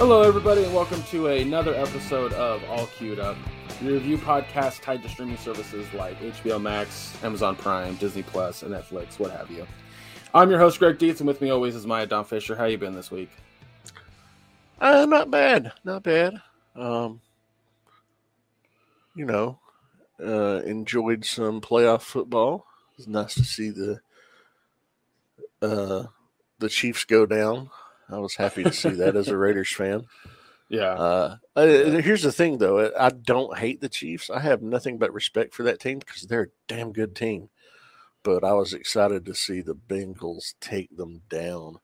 Hello, everybody, and welcome to another episode of All Queued Up, the review podcast tied to streaming services like HBO Max, Amazon Prime, Disney Plus, and Netflix, what have you. I'm your host, Greg Dietz, and with me always is Maya Don Fisher. How you been this week? Uh, not bad, not bad. Um, you know, uh, enjoyed some playoff football. It's nice to see the uh the Chiefs go down. I was happy to see that as a Raiders fan. Yeah. Uh, here's the thing, though. I don't hate the Chiefs. I have nothing but respect for that team because they're a damn good team. But I was excited to see the Bengals take them down.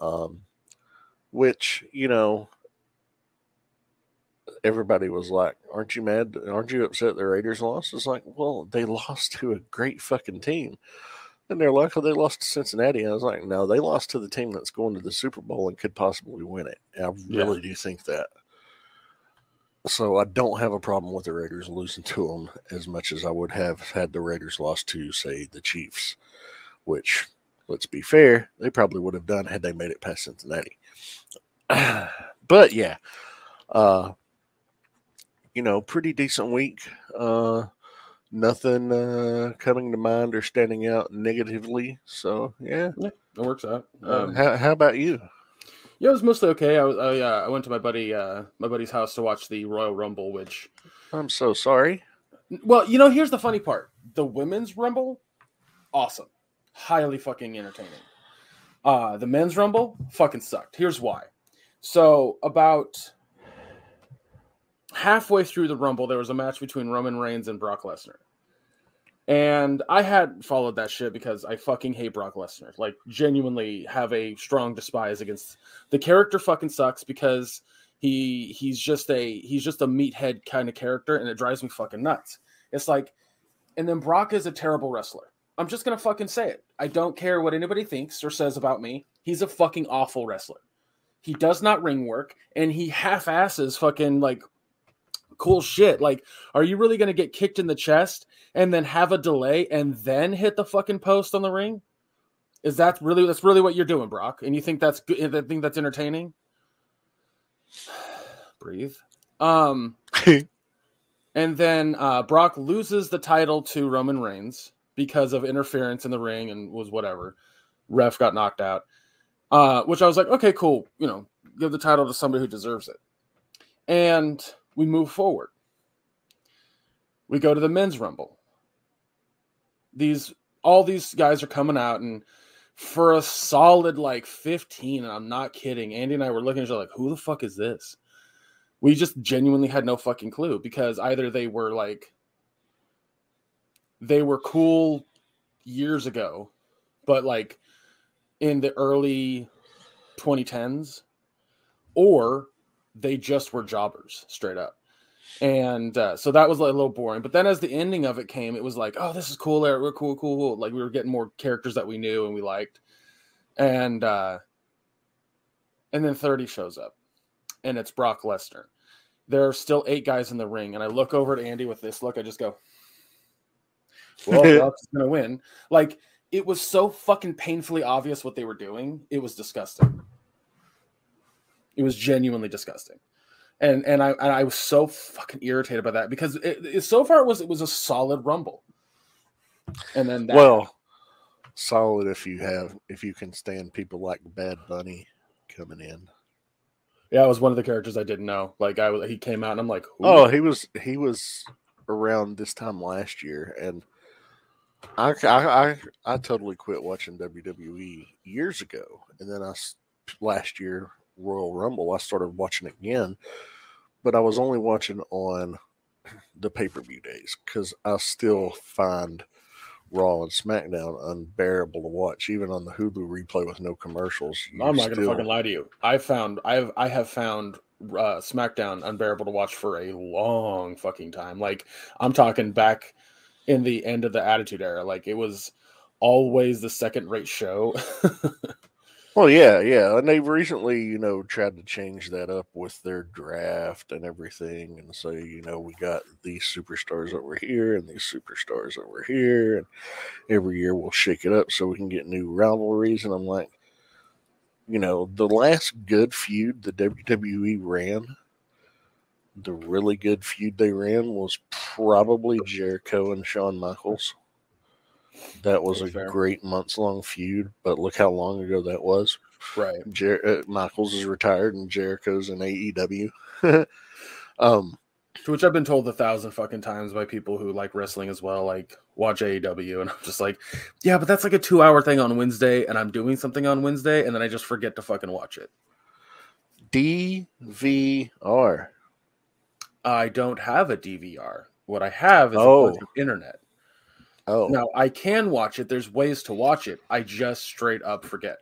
Um, which, you know, everybody was like, Aren't you mad? Aren't you upset the Raiders lost? It's like, Well, they lost to a great fucking team. And they're like, oh, they lost to Cincinnati. And I was like, no, they lost to the team that's going to the Super Bowl and could possibly win it. And I really yeah. do think that. So I don't have a problem with the Raiders losing to them as much as I would have had the Raiders lost to, say, the Chiefs, which, let's be fair, they probably would have done had they made it past Cincinnati. but yeah, uh, you know, pretty decent week. Uh, nothing uh, coming to mind or standing out negatively. So yeah, yeah it works out. Uh, um, how, how about you? Yeah, it was mostly okay. I was I, uh, I went to my buddy uh, my buddy's house to watch the Royal Rumble, which I'm so sorry. Well, you know, here's the funny part: the women's Rumble, awesome, highly fucking entertaining. Uh, the men's Rumble fucking sucked. Here's why. So about halfway through the Rumble, there was a match between Roman Reigns and Brock Lesnar. And I had followed that shit because I fucking hate Brock Lesnar. Like, genuinely have a strong despise against the character. Fucking sucks because he he's just a he's just a meathead kind of character, and it drives me fucking nuts. It's like, and then Brock is a terrible wrestler. I'm just gonna fucking say it. I don't care what anybody thinks or says about me. He's a fucking awful wrestler. He does not ring work, and he half asses fucking like cool shit. Like, are you really going to get kicked in the chest and then have a delay and then hit the fucking post on the ring? Is that really that's really what you're doing, Brock? And you think that's good? I think that's entertaining. Breathe. Um, and then uh, Brock loses the title to Roman Reigns because of interference in the ring and was whatever. Ref got knocked out. Uh, which I was like, okay, cool. You know, give the title to somebody who deserves it. And we move forward. We go to the men's rumble. These all these guys are coming out and for a solid like 15 and I'm not kidding. Andy and I were looking at each other like who the fuck is this? We just genuinely had no fucking clue because either they were like they were cool years ago, but like in the early 2010s, or they just were jobbers straight up. And uh, so that was like a little boring. But then as the ending of it came it was like oh this is cool we're cool cool cool. Like we were getting more characters that we knew and we liked. And uh and then 30 shows up and it's brock lesnar. There are still eight guys in the ring and i look over at andy with this look. I just go well brock's gonna win. Like it was so fucking painfully obvious what they were doing. It was disgusting it was genuinely disgusting, and and I and I was so fucking irritated by that because it, it, so far it was it was a solid rumble, and then that, well, solid if you have if you can stand people like Bad Bunny coming in. Yeah, it was one of the characters I didn't know. Like I he came out and I'm like, Ooh. oh, he was he was around this time last year, and I I I, I totally quit watching WWE years ago, and then I last year Royal Rumble, I started watching again, but I was only watching on the pay per view days because I still find Raw and SmackDown unbearable to watch, even on the Hulu replay with no commercials. I'm not gonna fucking lie to you. I found I've I have found uh, SmackDown unbearable to watch for a long fucking time. Like I'm talking back in the end of the Attitude Era. Like it was always the second rate show. Well, yeah, yeah, and they've recently, you know, tried to change that up with their draft and everything, and so you know we got these superstars over here and these superstars over here, and every year we'll shake it up so we can get new rivalries. And I'm like, you know, the last good feud the WWE ran, the really good feud they ran was probably Jericho and Shawn Michaels. That was That's a fair. great months long feud, but look how long ago that was. Right. Jer- uh, Michaels is retired and Jericho's in AEW. um, which I've been told a thousand fucking times by people who like wrestling as well, like watch AEW, and I'm just like, yeah, but that's like a two hour thing on Wednesday, and I'm doing something on Wednesday, and then I just forget to fucking watch it. DVR. I don't have a DVR. What I have is Oh. a bunch of internet. Oh, Now I can watch it. There's ways to watch it. I just straight up forget.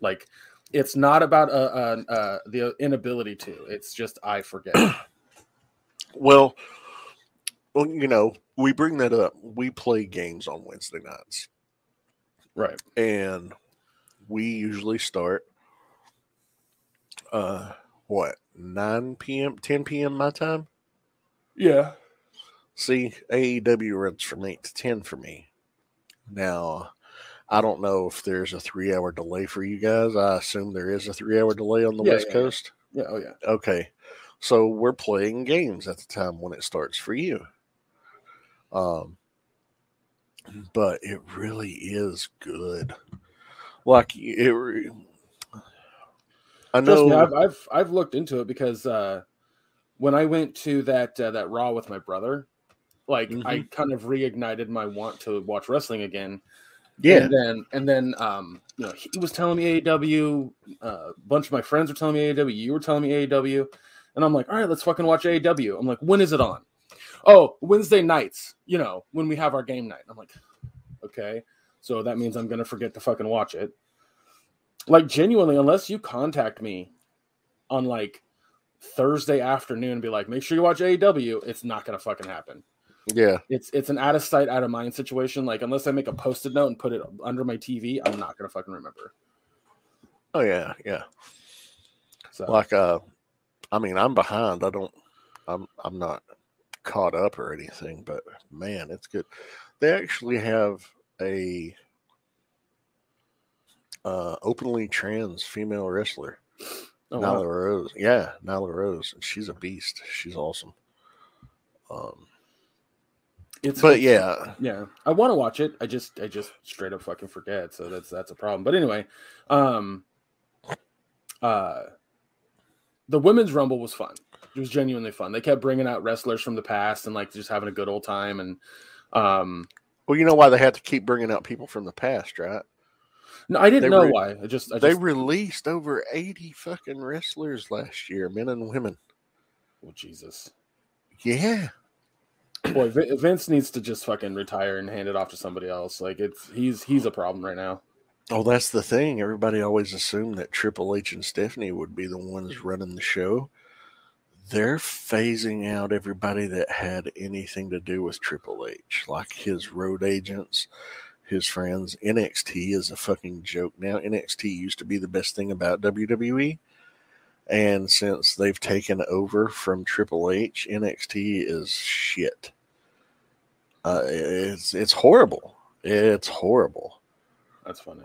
Like it's not about uh, uh, uh, the inability to. It's just I forget. well, well, you know, we bring that up. We play games on Wednesday nights, right. and we usually start, uh, what, 9 p.m., 10 p.m. my time? Yeah. See, AEW runs from 8 to 10 for me. Now, I don't know if there's a three hour delay for you guys. I assume there is a three hour delay on the Yeah, West yeah, yeah. Coast. Yeah. Oh yeah. Okay. So we're playing games at the time when it starts for you. Um but it really is good. Like it re- I Trust me, know I've, I've I've looked into it because uh, when I went to that uh, that Raw with my brother, like I kind of reignited my want to watch wrestling again. yeah, And then and then um, you know, he was telling me AEW, uh, a bunch of my friends were telling me AEW, you were telling me AEW, and I'm like, all right, let's fucking watch AEW. I'm like, when is it on? Oh, Wednesday nights, you know, when we have our game night. I'm like, okay. So that means I'm gonna forget to fucking watch it. Like genuinely, unless you contact me on like Thursday afternoon and be like, make sure you watch AEW, it's not gonna fucking happen. Yeah. It's it's an out of sight, out of mind situation. Like unless I make a post-it note and put it under my TV, I'm not gonna fucking remember. Oh yeah, yeah. So Like uh I mean I'm behind. I don't I'm I'm not caught up or anything, but man, it's good. They actually have a uh openly trans female wrestler. oh, Nyla wow. Rose. Yeah, Nyla Rose. And she's a beast. She's awesome. Um it's but yeah. yeah, I want to watch it. I just I just straight up fucking forget. So that's that's a problem. But anyway, um, uh, the women's rumble was fun. It was genuinely fun. They kept bringing out wrestlers from the past and like just having a good old time. And um, Well, you know why they had to keep bringing out people from the past, right? no, I didn't They know re- why. I just I They just released over 80 fucking wrestlers last year, men and women. oh Jesus. Yeah. Boy, Vince needs to just fucking retire and hand it off to somebody else. Like it's he's he's a problem right now. Oh, that's the thing. Everybody always assumed that Triple H and Stephanie would be the ones mm. running the show. They're phasing out everybody that had anything to do with Triple H, like his road agents, his friends. NXT is a fucking joke now. NXT used to be the best thing about WWE. And since they've taken over from Triple H, NXT is shit. Uh, it's it's horrible. It's horrible. That's funny.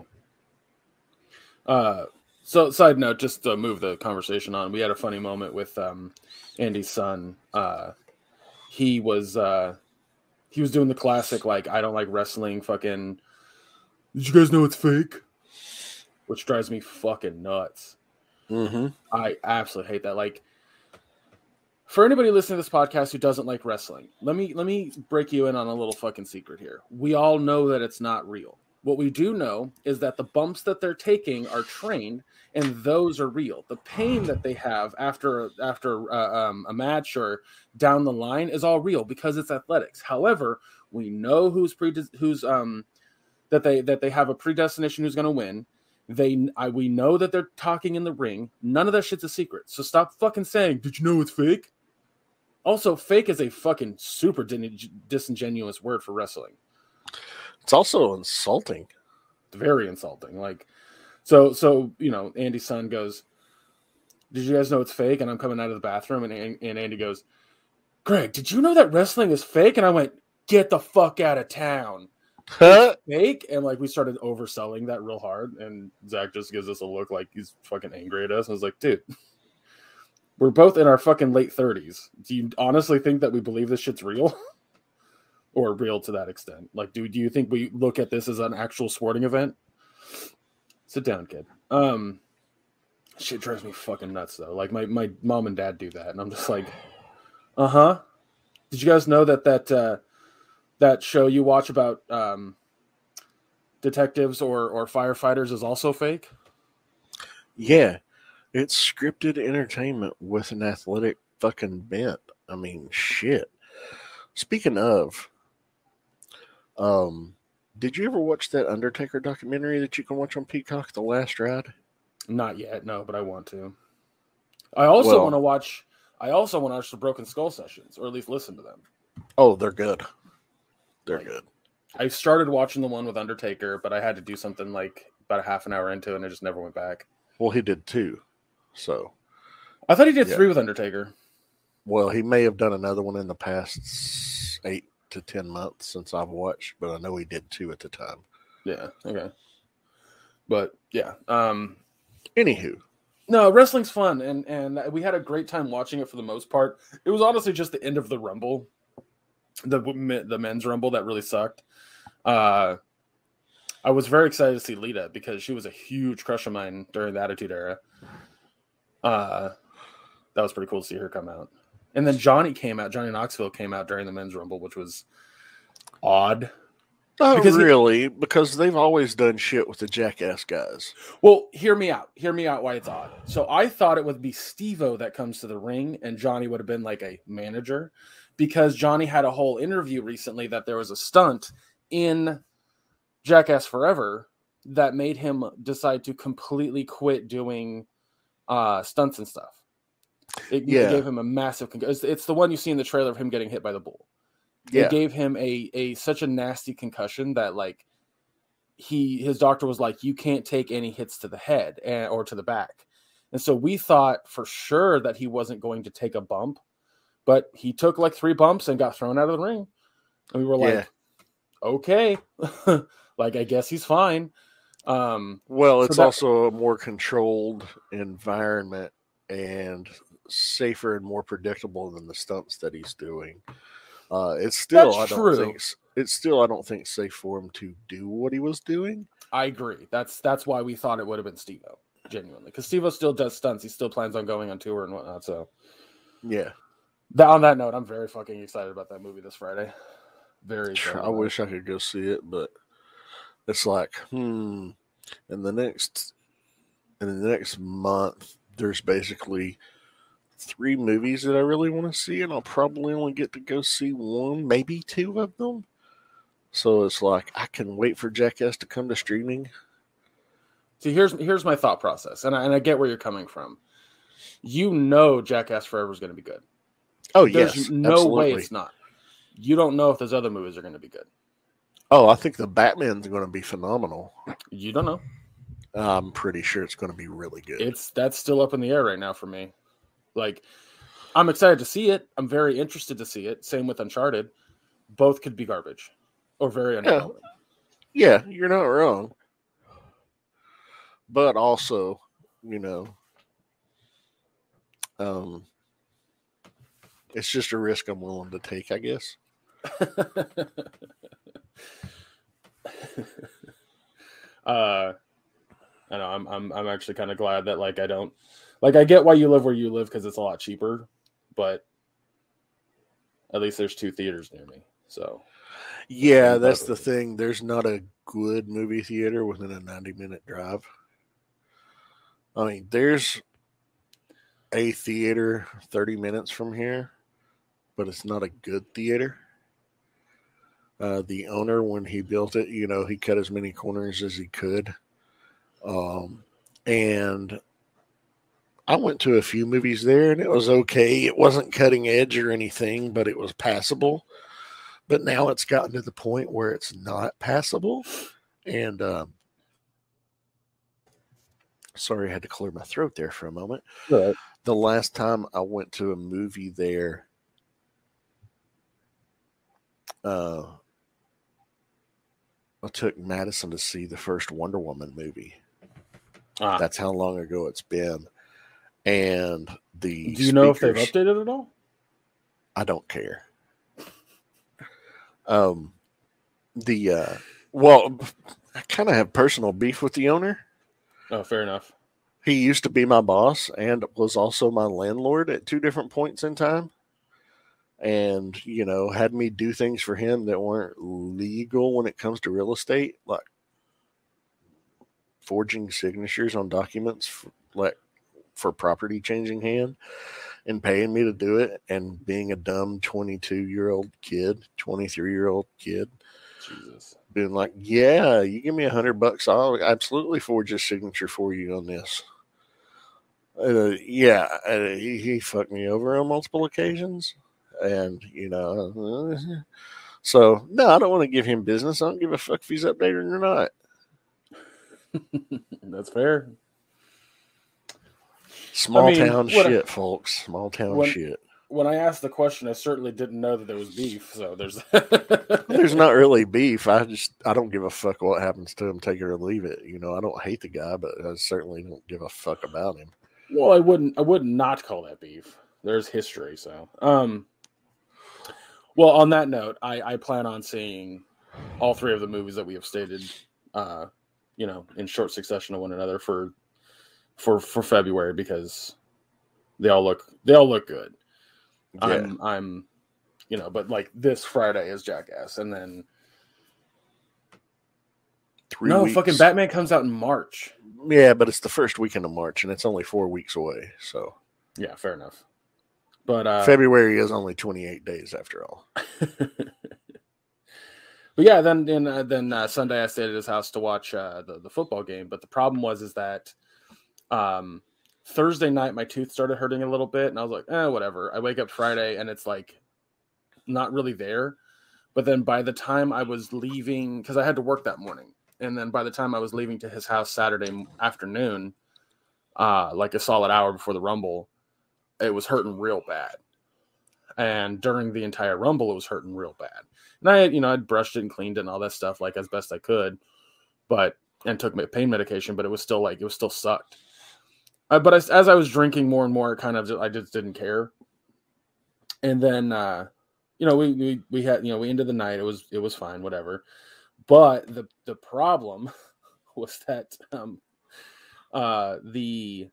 Uh, so side note, just to move the conversation on, we had a funny moment with um, Andy's son. Uh, he was uh, he was doing the classic like I don't like wrestling. Fucking, did you guys know it's fake? Which drives me fucking nuts. Mm-hmm. I absolutely hate that. Like, for anybody listening to this podcast who doesn't like wrestling, let me let me break you in on a little fucking secret here. We all know that it's not real. What we do know is that the bumps that they're taking are trained, and those are real. The pain that they have after after uh, um, a match or down the line is all real because it's athletics. However, we know who's pre who's um that they that they have a predestination who's going to win. They, I, we know that they're talking in the ring. None of that shit's a secret. So stop fucking saying, "Did you know it's fake?" Also, fake is a fucking super disingenuous word for wrestling. It's also insulting. Very insulting. Like, so, so you know, Andy's son goes, "Did you guys know it's fake?" And I'm coming out of the bathroom, and and Andy goes, "Greg, did you know that wrestling is fake?" And I went, "Get the fuck out of town." fake, and like we started overselling that real hard, and Zach just gives us a look like he's fucking angry at us. I was like, dude, we're both in our fucking late thirties. Do you honestly think that we believe this shit's real? or real to that extent? Like, do do you think we look at this as an actual sporting event? Sit down, kid. Um, shit drives me fucking nuts though. Like my my mom and dad do that, and I'm just like, uh huh. Did you guys know that that uh, that show you watch about um, detectives or or firefighters is also fake? Yeah, it's scripted entertainment with an athletic fucking bent. I mean, shit. Speaking of, um, did you ever watch that Undertaker documentary that you can watch on Peacock, The Last Ride? Not yet, no, but I want to. I also Well- want to watch. I also want to watch the Broken Skull sessions, or at least listen to them. Oh, they're good. They're Like- good. I started watching the one with Undertaker, but I had to do something like about a half an hour into it, and I just never went back. Well, he did too. So, I thought he did Yeah. three with Undertaker. well, he may have done another one in the past eight to ten months since I've watched, but I know he did two at the time. Yeah, okay. But yeah, um, Anywho, no, wrestling's fun, and and we had a great time watching it for the most part. It was honestly just the end of the Rumble, the the men's Rumble that really sucked. Uh, I was very excited to see Lita because she was a huge crush of mine during the Attitude Era. Uh, that was pretty cool to see her come out. And then Johnny came out. Johnny Knoxville came out during the men's Rumble, which was odd. not Because he- really, because they've always done shit with the jackass guys. Well, hear me out. Hear me out why it's odd. So I thought it would be Steve-O that comes to the ring and Johnny would have been like a manager because Johnny had a whole interview recently that there was a stunt in Jackass Forever that made him decide to completely quit doing uh stunts and stuff. It, it gave him a massive con- it's, it's the one you see in the trailer of him getting hit by the bull. Yeah, it gave him a a such a nasty concussion that like he his doctor was like you can't take any hits to the head and, or to the back. And so we thought for sure that he wasn't going to take a bump but he took like three bumps and got thrown out of the ring. And we were like Yeah. okay. Like i guess he's fine um Well, So it's that- also a more controlled environment and safer and more predictable than the stunts that he's doing. Uh, it's still I don't true. think it's still I don't think safe for him to do what he was doing. i agree that's that's why we thought it would have been Steve-O genuinely because Steve-O still does stunts he still plans on going on tour and whatnot so Yeah, That on that note, I'm very fucking excited about that movie this Friday. Very. excited I wish I could go see it, but it's like hmm. In the next in the next month, there's basically three movies that I really want to see, and I'll probably only get to go see one, maybe two of them. So it's like I can wait for Jackass to come to streaming. See, here's here's my thought process, and I, and I get where you're coming from. You know, Jackass Forever is going to be good. Oh There's yes, no absolutely. way it's not. You don't know if those other movies are going to be good. Oh, I think the Batman's going to be phenomenal. You don't know. I'm pretty sure it's going to be really good. It's that's still up in the air right now for me. Like, I'm excited to see it. I'm very interested to see it. Same with Uncharted. Both could be garbage or very underwhelming. Yeah, you're not wrong. But also, you know, um, it's just a risk I'm willing to take, I guess. uh I know I'm I'm I'm actually kind of glad that like I don't like I get why you live where you live because it's a lot cheaper, but at least there's two theaters near me. So Yeah, Yeah, that's the thing. There's not a good movie theater within a 90 minute drive. I mean, there's a theater 30 minutes from here, but it's not a good theater. Uh, the owner, when he built it, you know, he cut as many corners as he could. Um, and I went to a few movies there and it was okay. It wasn't cutting edge or anything, but it was passable but now it's gotten to the point where it's not passable and um sorry i had to clear my throat there for a moment Right. the last time i went to a movie there uh I took Madison to see the first Wonder Woman movie. Ah, That's how long ago it's been. And the do you know if they've updated it all? I don't care. Um, the uh, well, I kind of have personal beef with the owner. Oh, fair enough. He used to be my boss and was also my landlord at two different points in time. And, you know, had me do things for him that weren't legal when it comes to real estate, like forging signatures on documents for, like for property changing hand and paying me to do it and being a dumb 22 year old kid, 23 year old kid Jesus. being like, "Yeah, you give me a hundred bucks, I'll absolutely forge a signature for you on this." Uh, yeah, uh, he, he fucked me over on multiple occasions, and you know, so no, I don't want to give him business. I don't give a fuck if he's updated or not. That's fair. Small mean, town shit, folks. Small town when- shit. When I asked the question, I certainly didn't know that there was beef. So there's There's not really beef. I just I don't give a fuck what happens to him, take it or leave it. You know, I don't hate the guy, but I certainly don't give a fuck about him. Well, I wouldn't. I would not call that beef. There's history. So, um, well, on that note, I, I plan on seeing all three of the movies that we have stated, uh, you know, in short succession of one another for for for February because they all look they all look good. Yeah. I'm I'm, you know, but like this Friday is Jackass, and then Three no weeks. fucking Batman comes out in March. Yeah, but it's the first weekend of March, and it's only four weeks away. So Yeah, fair enough. But uh, February is only twenty eight days after all. but yeah, then then uh, then uh, Sunday I stayed at his house to watch uh, the the football game. But the problem was is that um, Thursday night my tooth started hurting a little bit, and I was like, eh, whatever. I wake up Friday and it's like not really there. But then by the time I was leaving, because I had to work that morning, and then by the time I was leaving to his house Saturday afternoon, uh, like a solid hour before the Rumble, it was hurting real bad. And during the entire Rumble, it was hurting real bad. And I, you know, I'd brushed it and cleaned it and all that stuff like as best I could, but and took my pain medication, but it was still like it was still sucked. Uh, but as, as I was drinking more and more, kind of I just didn't care. And then, uh, you know, we, we we had you know we ended the night. It was it was fine, whatever. But the the problem was that um, uh, the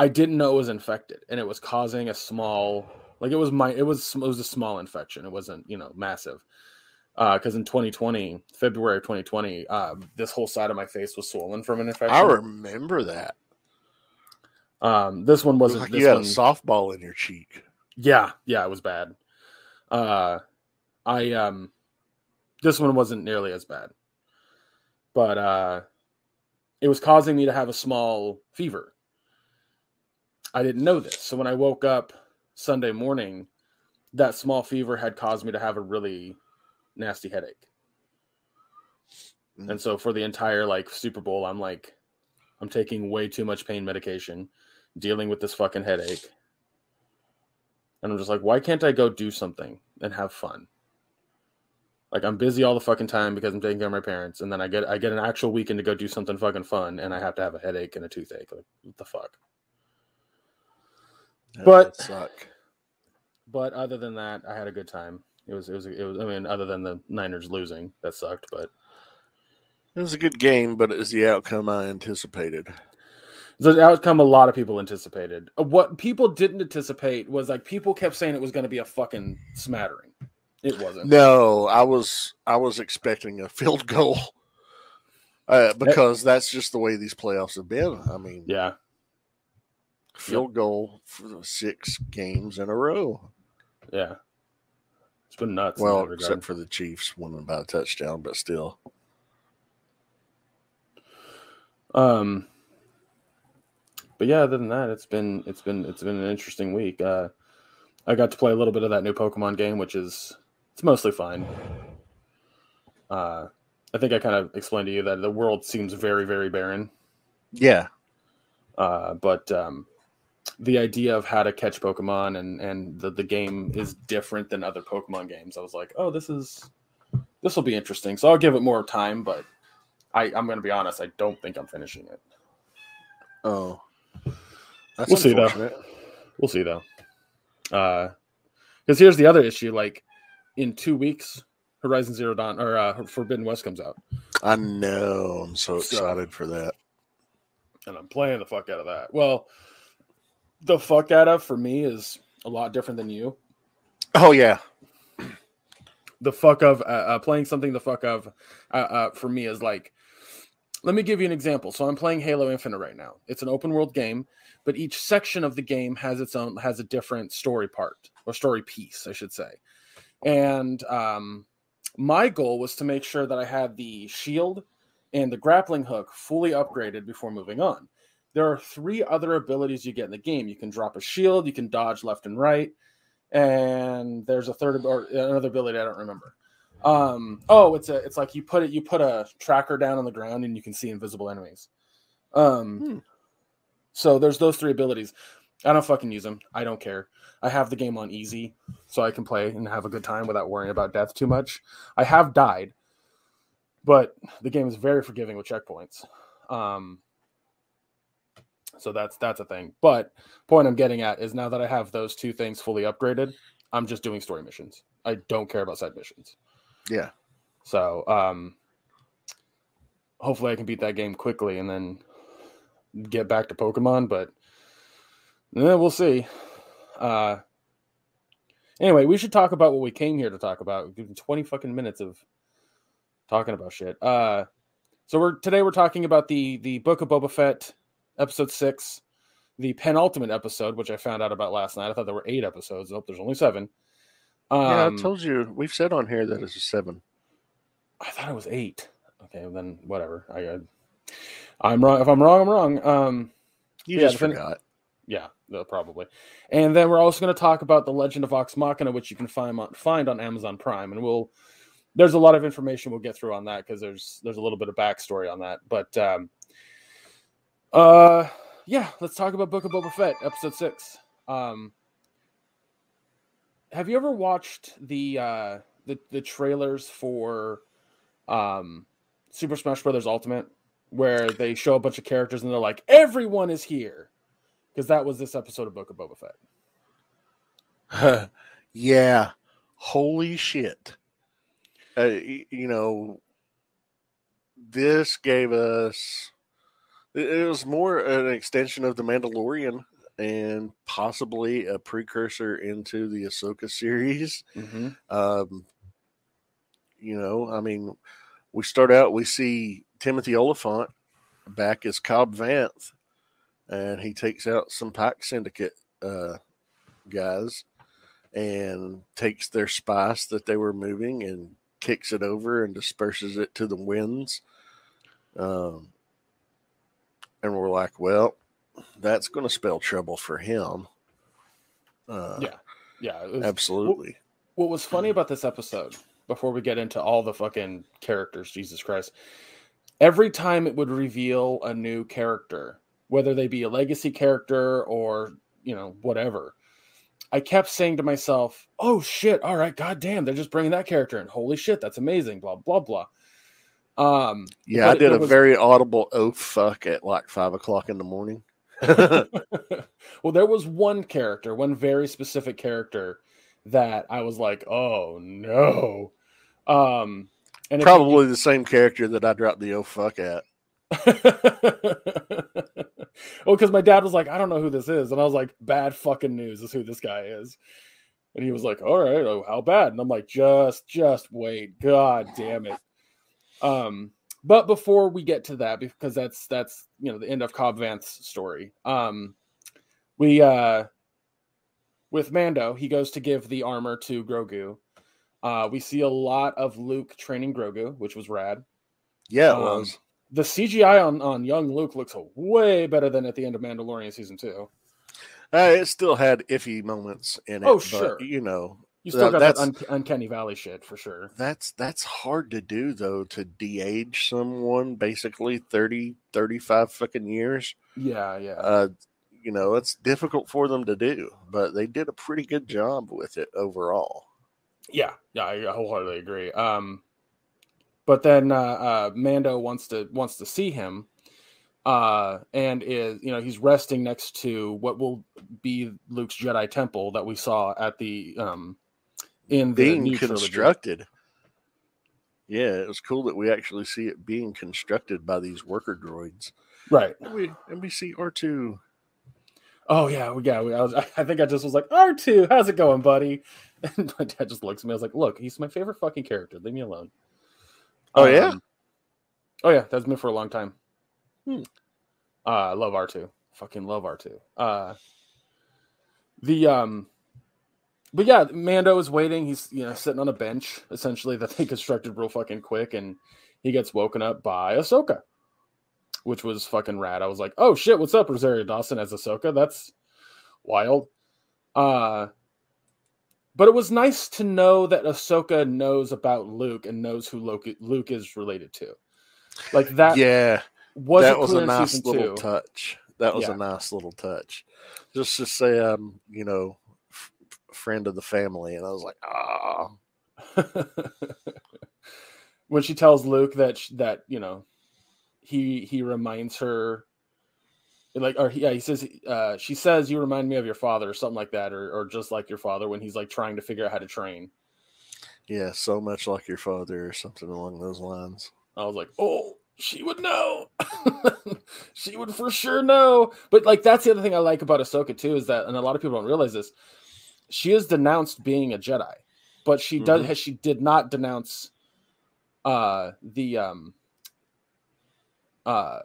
I didn't know it was infected, and it was causing a small like it was my it was it was a small infection. It wasn't you know massive. Because in 2020, February of 2020, uh, this whole side of my face was swollen from an infection. I remember that. Um, this one wasn't. like this you had one, a softball in your cheek. Yeah, yeah, it was bad. Uh I um this one wasn't nearly as bad. But uh it was causing me to have a small fever. I didn't know this. So when I woke up Sunday morning, that small fever had caused me to have a really nasty headache. Mm. And so for the entire like Super Bowl, I'm like I'm taking way too much pain medication, dealing with this fucking headache. And I'm just like, why can't I go do something and have fun? Like I'm busy all the fucking time because I'm taking care of my parents, and then I get I get an actual weekend to go do something fucking fun, and I have to have a headache and a toothache. Like what the fuck? That But- suck. But other than that, I had a good time. It was it was it was. I mean, other than the Niners losing, that sucked. But It was a good game, but it was the outcome I anticipated. the outcome a lot of people anticipated. Uh, What people didn't anticipate was like people kept saying it was going to be a fucking smattering. It wasn't. No, I was I was expecting a field goal. Uh, because that's just the way these playoffs have been. I mean, Yeah. Field goal for six games in a row. Yeah. It's been nuts. Well, except for the Chiefs winning by a touchdown, but still. Um, but yeah, other than that, it's been it's been it's been an interesting week. Uh, I got to play a little bit of that new Pokemon game, which is it's mostly fine. Uh, I think I kind of explained to you that the world seems very very barren. Yeah. Uh, but um, the idea of how to catch Pokemon and and the, the game is different than other Pokemon games. I was like, oh, this is this will be interesting. So I'll give it more time, but I, I'm going to be honest. I don't think I'm finishing it. Oh, that's We'll see, though. We'll see though. Uh, because here's the other issue: like in two weeks, Horizon Zero Dawn or uh, Forbidden West comes out, I know. I'm so So- excited for that. and I'm playing the fuck out of that. Well, the fuck out of for me is a lot different than you. Oh yeah, the fuck of uh, uh, playing something the fuck of uh, uh, for me is like let me give you an example. So i'm playing halo infinite right now. It's an open world game but each section of the game has its own has a different story part or story piece i should say. And um, my goal was to make sure that i had the shield and the grappling hook fully upgraded before moving on there are three other abilities you get in the game you can drop a shield you can dodge left and right and there's a third or another ability I don't remember. Um, oh, it's a it's like you put it you put a tracker down on the ground and you can see invisible enemies. Um, Hmm. so there's those three abilities. I don't fucking use them. I don't care. I have the game on easy, so I can play and have a good time without worrying about death too much. I have died, but the game is very forgiving with checkpoints. Um, so that's that's a thing. But point I'm getting at is now that I have those two things fully upgraded, I'm just doing story missions. I don't care about side missions. yeah. So um hopefully I can beat that game quickly and then get back to Pokemon, but eh, we'll see. Uh anyway, we should talk about what we came here to talk about. Give me 20 fucking minutes of talking about shit. Uh so we're today we're talking about the the Book of Boba Fett episode 6, the penultimate episode which I found out about last night. I thought there were 8 episodes. Nope, there's only 7. Um, yeah, I told you. We've said on here that it's a seven. I thought it was eight. Okay, well then whatever. I, I I'm wrong. If I'm wrong, I'm wrong. Um, You Yeah, just forgot. yeah, probably. And then we're also going to talk about the Legend of Vox Machina, which you can find on, find on Amazon Prime, and we'll. There's a lot of information we'll get through on that because there's there's a little bit of backstory on that, but um, uh, yeah, let's talk about Book of Boba Fett, episode six. Um, have you ever watched the uh the the trailers for um Super Smash Brothers Ultimate where they show a bunch of characters and they're like everyone is here because that was this episode of Book of Boba Fett. yeah. Holy shit. Uh, you know, this gave us. It was more an extension of the Mandalorian and possibly a precursor into the Ahsoka series. Mm-hmm. Um, you know, I mean, we start out, we see Timothy Olyphant back as Cobb Vanth, and he takes out some Pack Syndicate uh, guys and takes their spice that they were moving and kicks it over and disperses it to the winds. Um, and we're like, well, that's going to spell trouble for him. Uh, Yeah. Yeah, was- absolutely. what was funny about this episode before we get into all the fucking characters jesus christ every time it would reveal a new character whether they be a legacy character or you know whatever i kept saying to myself oh shit all right god damn they're just bringing that character in holy shit that's amazing blah blah blah um Yeah, I did a was- very audible oh fuck at like five o'clock in the morning. well there was one character one very specific character that i was like oh no um and if you- Probably the same character that I dropped the oh fuck at. well, because my dad was like, I don't know who this is. And I was like, bad fucking news is who this guy is. And he was like, All right, oh, how bad? And I'm like, just, just wait. God damn it. Um, but before we get to that, because that's that's you know the end of Cobb Vanth's story. Um, we uh with Mando, he goes to give the armor to Grogu. Uh, we see a lot of Luke training Grogu, which was rad Yeah, it Um, was. the CGI on, on young Luke looks way better than at the end of Mandalorian season two. Uh, it still had iffy moments in it. Oh, but, sure. You know, You still That- got that un- uncanny valley shit for sure. that's that's hard to do though to de-age someone basically 30 35 fucking years Yeah, yeah, uh you know it's difficult for them to do but they did a pretty good job with it overall yeah, yeah. I I wholeheartedly agree. Um, but then uh, uh, Mando wants to wants to see him, uh, and is you know he's resting next to what will be Luke's Jedi temple that we saw at the um in being constructed. Yeah, it was cool that we actually see it being constructed by these worker droids. Right. And we and we see R two. Oh yeah, we got. I was. I think I just was like R two. How's it going, buddy? And my dad just looks at me. I was like, "Look, he's my favorite fucking character. Leave me alone." Oh, yeah? Um, oh yeah, that's been for a long time. Hmm. Uh, I love R two. Fucking love R two. Uh, the um, but yeah, Mando is waiting. He's you know sitting on a bench essentially that they constructed real fucking quick, and he gets woken up by Ahsoka, which was fucking rad. I was like, oh shit, what's up, Rosario Dawson as Ahsoka? That's wild. Uh, but it was nice to know that Ahsoka knows about Luke and knows who Luke, Luke is related to. Like that yeah, wasn't that was a nice little two. touch. That was Yeah. a nice little touch. Just to say, um, you know, friend of the family, and I was like, ah, when she tells Luke that sh- that you know he he reminds her like or he- yeah he says uh she says you remind me of your father or something like that or or just like your father when he's like trying to figure out how to train. yeah, so much like your father, or something along those lines. I was like, oh, she would know. she would for sure know. But like that's the other thing I like about Ahsoka too is that, and a lot of people don't realize this, she has denounced being a Jedi, but she does Mhm. she did not denounce uh the um uh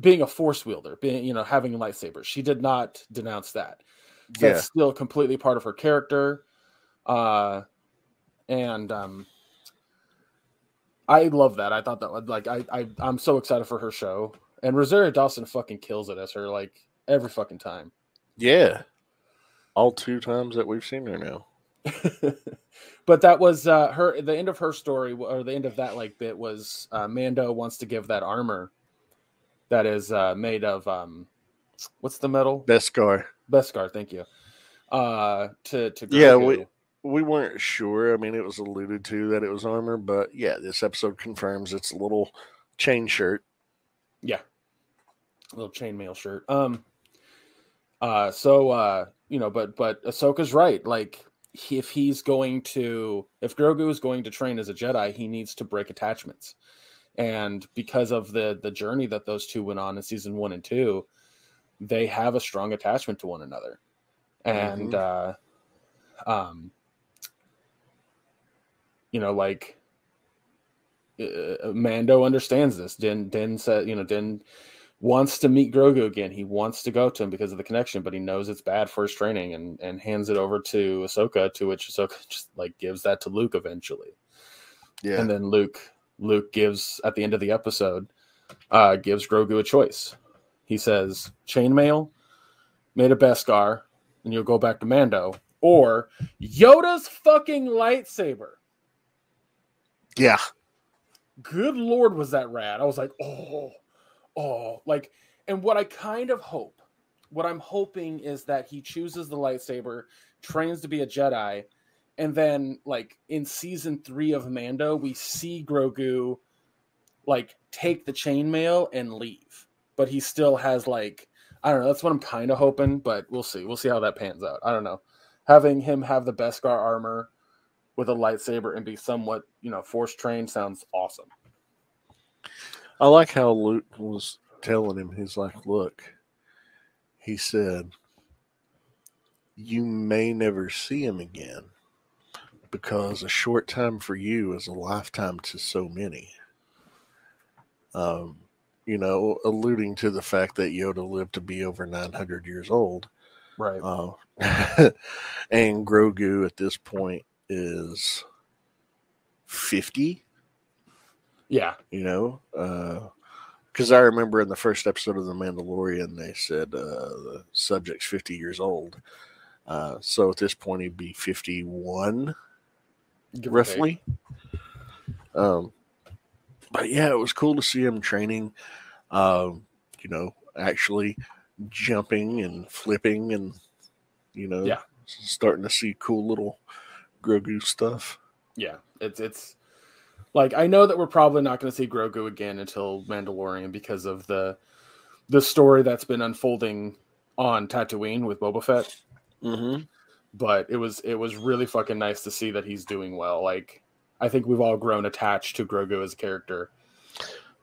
being a force wielder, being you know having a lightsaber. She did not denounce that. Yeah, That's still completely part of her character. Uh and um I love that. I thought that would like I, I I'm so excited for her show. And Rosario Dawson fucking kills it as her like every fucking time. yeah. All two times that we've seen her now. but that was uh her the end of her story or the end of that like bit was uh Mando wants to give that armor that is uh made of um what's the metal? Beskar. Beskar, thank you. Uh to to Yeah, we- We weren't sure. I mean, it was alluded to that it was armor, but yeah, this episode confirms it's a little chain shirt. Yeah. little chainmail shirt. Um uh so uh you know but but Ahsoka's right. Like if he's going to if Grogu is going to train as a Jedi, he needs to break attachments. And because of the the journey that those two went on in season 1 and 2, they have a strong attachment to one another. And uh um you know like uh, Mando understands this. Din Din said, you know, Din wants to meet Grogu again. He wants to go to him because of the connection, but he knows it's bad for his training and and hands it over to Ahsoka, to which Ahsoka just like gives that to Luke eventually. Yeah. And then Luke Luke gives at the end of the episode, uh, gives Grogu a choice. He says, chainmail, made of Beskar, and you'll go back to Mando, or Yoda's fucking lightsaber. yeah. good lord was that rad i was like oh oh like and what i kind of hope what i'm hoping is that he chooses the lightsaber trains to be a jedi and then like in season three of mando we see grogu like take the chainmail and leave. But he still has like i don't know that's what i'm kind of hoping but we'll see. We'll see how that pans out. I don't know. Having him have the beskar armor with a lightsaber and be somewhat, you know, force trained sounds awesome. I like how Luke was telling him, he's like, look, he said, you may never see him again because a short time for you is a lifetime to so many. Um, you know, alluding to the fact that Yoda lived to be over 900 years old. Right. Uh, and Grogu at this point is 50 yeah. you know because i remember in the first episode of the mandalorian they said uh, the subject's 50 years old uh, so at this point he'd be 51 give roughly um, but yeah it was cool to see him training um, you know actually jumping and flipping and you know Yeah. starting to see cool little grogu stuff Yeah. It's it's Like I know that we're probably not going to see Grogu again until Mandalorian because of the the story that's been unfolding on Tatooine with Boba Fett. Mm-hmm. But it was it was really fucking nice to see that he's doing well. Like I think we've all grown attached to Grogu as a character.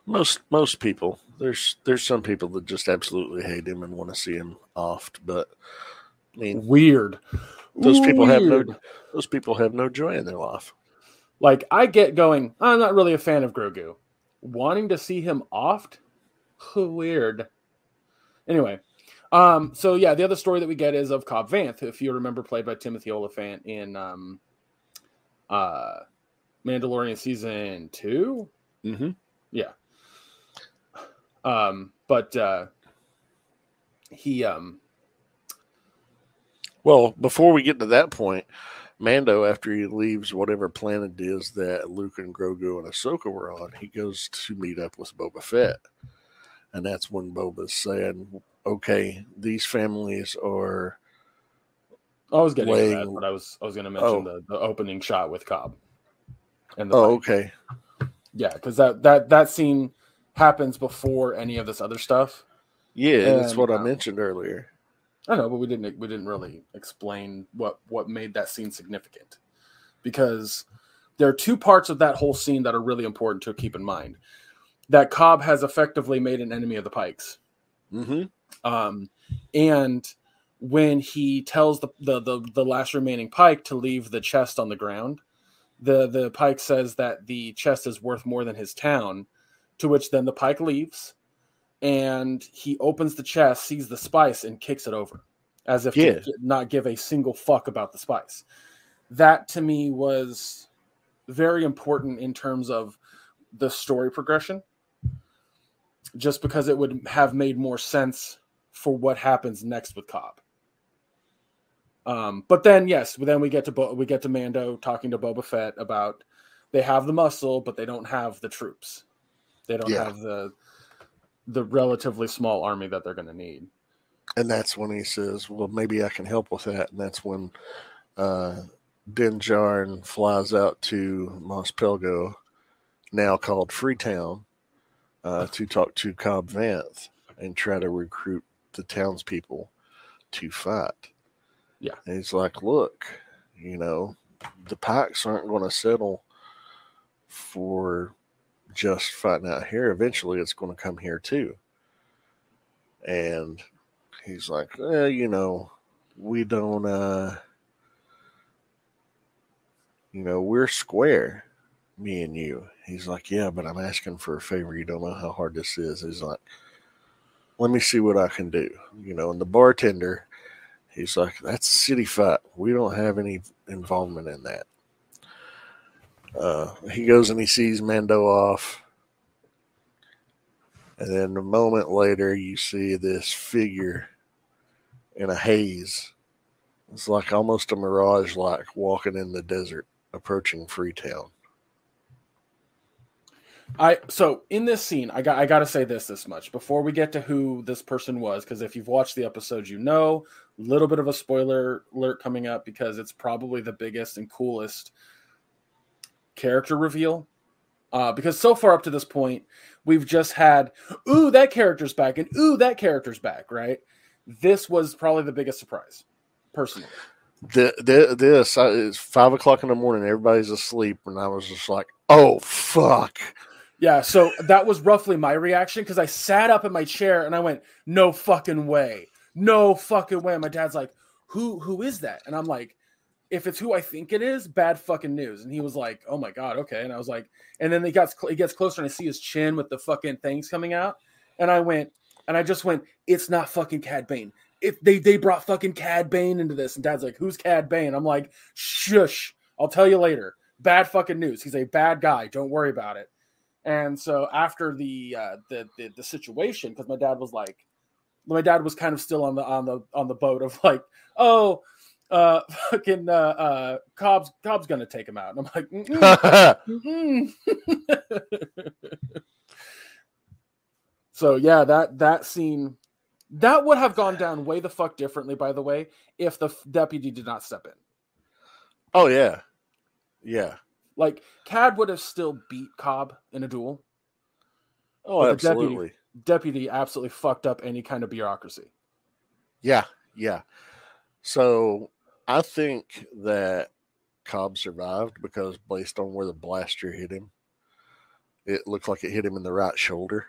Most most people. There's there's some people that just absolutely hate him and want to see him offed, but I mean Weird. those people have no those people have no joy in their life. Like I get going. I'm not really a fan of Grogu. Wanting to see him oft? weird. Anyway, um, so yeah, the other story that we get is of Cobb Vanth, if you remember, played by Timothy Olyphant in um, uh, Mandalorian season two. Mm-hmm. Yeah. Um, but uh, he um, Well, before we get to that point, Mando, after he leaves whatever planet it is that Luke and Grogu and Ahsoka were on, he goes to meet up with Boba Fett. And that's when Boba's saying, okay, these families are. I was getting to that, but I was I was going to mention Oh. the, the opening shot with Cobb. And the Oh, fight. okay. Yeah, because that that that scene happens before any of this other stuff. Yeah, that's And, what I um, mentioned earlier. I know, but we didn't we didn't really explain what what made that scene significant, because there are two parts of that whole scene that are really important to keep in mind. That Cobb has effectively made an enemy of the Pikes, Mm-hmm. um, and when he tells the, the the the last remaining Pike to leave the chest on the ground, the the Pike says that the chest is worth more than his town, to which then the Pike leaves, and he opens the chest, sees the spice, and kicks it over, as if Yeah. to not give a single fuck about the spice. That to me was very important in terms of the story progression, just because it would have made more sense for what happens next with Cobb. Um, but then yes, then we get to Bo- we get to Mando talking to Boba Fett about they have the muscle, but they don't have the troops. They don't Yeah. have the the relatively small army that they're going to need. And that's when he says, well, maybe I can help with that. And that's when uh, Din Djarin flies out to Mos Pelgo, now called Freetown, uh, to talk to Cobb Vanth and try to recruit the townspeople to fight. Yeah. And he's like, look, you know, the Pikes aren't going to settle for just fighting out here. Eventually, it's going to come here too. And he's like, eh, you know, we don't, uh, you know, we're square, me and you. He's like, yeah, but I'm asking for a favor. You don't know how hard this is. He's like, let me see what I can do. You know, and the bartender, he's like, that's a city fight. We don't have any involvement in that. Uh, he goes and he sees Mando off. And then a moment later, you see this figure in a haze. It's like almost a mirage like walking in the desert, approaching Freetown. I so in this scene, I got I got to say this this much before we get to who this person was, because if you've watched the episode, you know. A little bit of a spoiler alert coming up because it's probably the biggest and coolest character reveal. Uh, because so far up to this point, we've just had ooh that character's back and ooh that character's back, right? This was probably the biggest surprise, personally. The, the, this uh, it's five o'clock in the morning. Everybody's asleep, and I was just like, "Oh fuck!" Yeah, so that was roughly my reaction because I sat up in my chair and I went, "No fucking way, no fucking way." And My dad's like, "Who who is that?" And I'm like, "If it's who I think it is, bad fucking news." And he was like, "Oh my god, okay." And I was like, and then he gets he gets closer and I see his chin with the fucking things coming out, and I went, and I just went, "It's not fucking Cad Bane." If they they brought fucking Cad Bane into this, and Dad's like, "Who's Cad Bane?" I'm like, "Shush, I'll tell you later." Bad fucking news. He's a bad guy. Don't worry about it. And so after the uh, the, the the situation, because my dad was like, my dad was kind of still on the on the on the boat of like, oh, uh, fucking uh, uh, Cobb's Cobb's gonna take him out, and I'm like, "Mm-mm, mm-mm." so yeah, that that scene that would have gone down way the fuck differently, by the way, if the f- deputy did not step in. oh yeah, yeah. Like Cad would have still beat Cobb in a duel. Oh, the deputy- absolutely. Deputy absolutely fucked up any kind of bureaucracy. Yeah, yeah. So I think that Cobb survived because based on where the blaster hit him, it looked like it hit him in the right shoulder.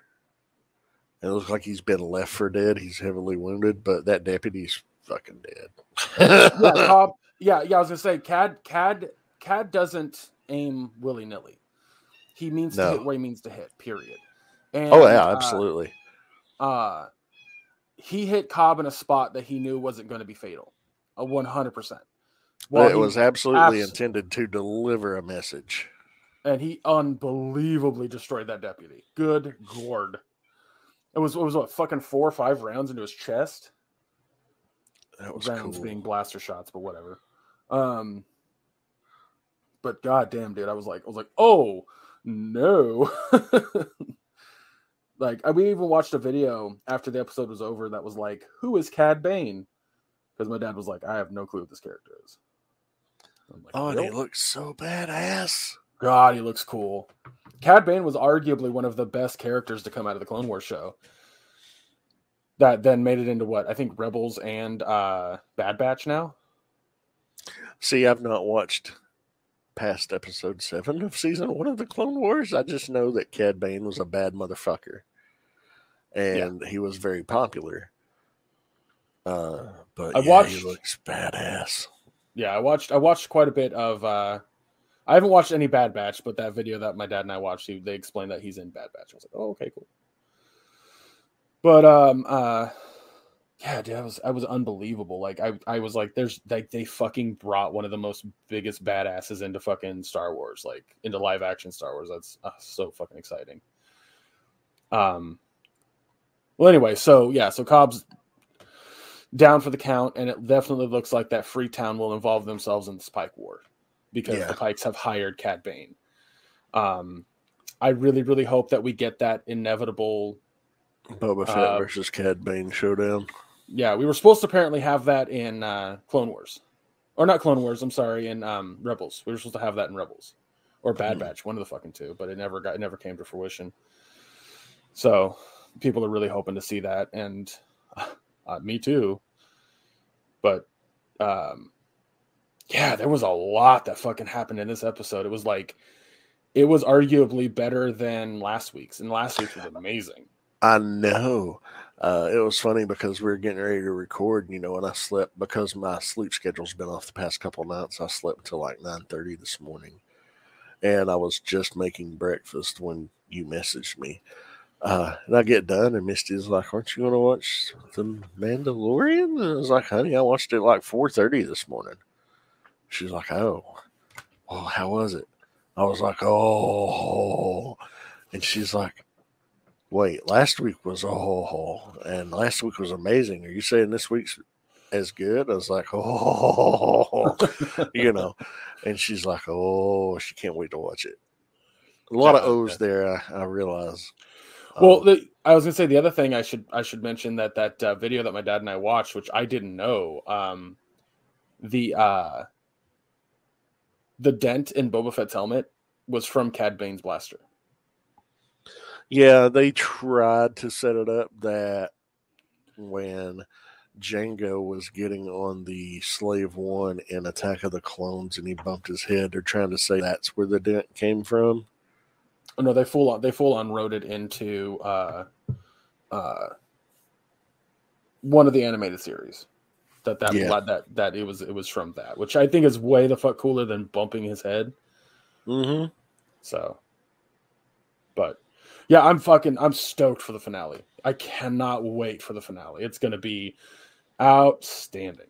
It looks like he's been left for dead. He's heavily wounded, but that deputy's fucking dead. Yeah, Cobb. Yeah, yeah. I was gonna say, Cad, Cad, Cad doesn't aim willy nilly. He means to hit where he means to hit. Period. And, oh yeah, uh, absolutely. uh he hit Cobb in a spot that he knew wasn't going to be fatal. A one hundred percent. Well, it was absolutely abs- intended to deliver a message. and he unbelievably destroyed that deputy. Good gourd. It was it was what fucking four or five rounds into his chest. That was rounds cool. being blaster shots, but whatever. Um but goddamn, dude, I was like, I was like, oh no. like I, we even watched a video after the episode was over that was like, who is Cad Bane? Because my dad was like, I have no clue what this character is. Like, Oh, and he looks so badass. God, he looks cool. Cad Bane was arguably one of the best characters to come out of the Clone Wars show. That then made it into what I think Rebels and uh Bad Batch now. See, I've not watched past episode seven of season one of the Clone Wars. I just know that Cad Bane was a bad motherfucker, and he was very popular. Uh, but I yeah, watched- he looks badass. Yeah, I watched I watched quite a bit of uh I haven't watched any Bad Batch, but that video that my dad and I watched, he, they explained that he's in Bad Batch. I was like, oh, okay, cool. But um uh yeah, dude, I was I was unbelievable. Like I I was like, there's like they fucking brought one of the most biggest badasses into fucking Star Wars, like into live action Star Wars. That's uh, so fucking exciting. Um. Well, anyway, so yeah, so Cobb's down for the count, and it definitely looks like that Freetown will involve themselves in the Spike War because Yeah. the Pikes have hired Cad Bane. Um, I really, really hope that we get that inevitable. Boba Fett Uh, versus Cad Bane showdown. Yeah, we were supposed to apparently have that in uh, Clone Wars, or not Clone Wars. I'm sorry, in um, Rebels. We were supposed to have that in Rebels or Bad Hmm. Batch, one of the fucking two, but it never got, it never came to fruition. So people are really hoping to see that, and uh, me too. But um, yeah, there was a lot that fucking happened in this episode. It was like it was arguably better than last week's, and last week's was amazing. I know. Uh, it was funny because we were getting ready to record, you know, and I slept because my sleep schedule's been off the past couple nights. I slept until like nine thirty this morning, and I was just making breakfast when you messaged me. Uh, and I get done, and Misty's like, "Aren't you going to watch the Mandalorian?" And I was like, "Honey, I watched it like four thirty this morning." She's like, "Oh, well, how was it?" I was like, "Oh," and she's like wait, last week was oh, and last week was amazing. Are you saying this week's as good? I was like, oh, you know, and she's like, oh, she can't wait to watch it. A lot of O's there, I, I realize. Well, Um, the, I was gonna say the other thing I should I should mention that that uh, video that my dad and I watched, which I didn't know, um, the uh, the dent in Boba Fett's helmet was from Cad Bane's blaster. yeah, they tried to set it up that when Jango was getting on the Slave One in Attack of the Clones and he bumped his head, they're trying to say that's where the dent came from. Oh no, they full on they full on wrote it into uh, uh, one of the animated series. That that Yeah. that that it was it was from that, which I think is way the fuck cooler than bumping his head. Mm-hmm. So, but yeah, I'm fucking I'm stoked for the finale. I cannot wait for the finale. It's gonna be outstanding.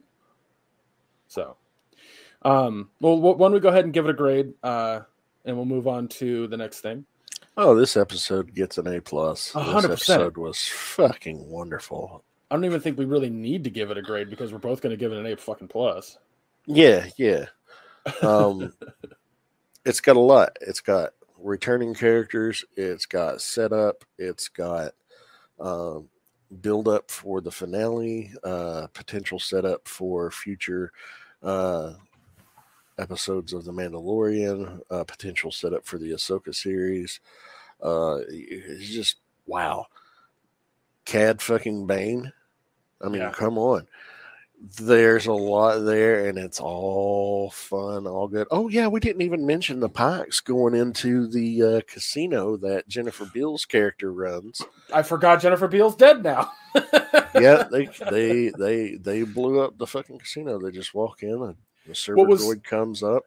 So, um, well, wh- why don't we go ahead and give it a grade, uh, and we'll move on to the next thing. Oh, this episode gets an A plus. This hundred percent. episode was fucking wonderful. I don't even think we really need to give it a grade because we're both gonna give it an A fucking plus. Yeah, yeah. Um, it's got a lot. It's got returning characters. It's got setup. It's got um, build up for the finale. Uh, potential setup for future uh, episodes of The Mandalorian, uh, potential setup for the Ahsoka series. Uh, it's just wow. Cad fucking Bane. I mean, Yeah. come on. There's a lot there, and it's all fun, all good. Oh yeah, we didn't even mention the Pikes going into the uh, casino that Jennifer Beals character runs. I forgot Jennifer Beals dead now. yeah, they they they they blew up the fucking casino. They just walk in, and the server was- droid comes up,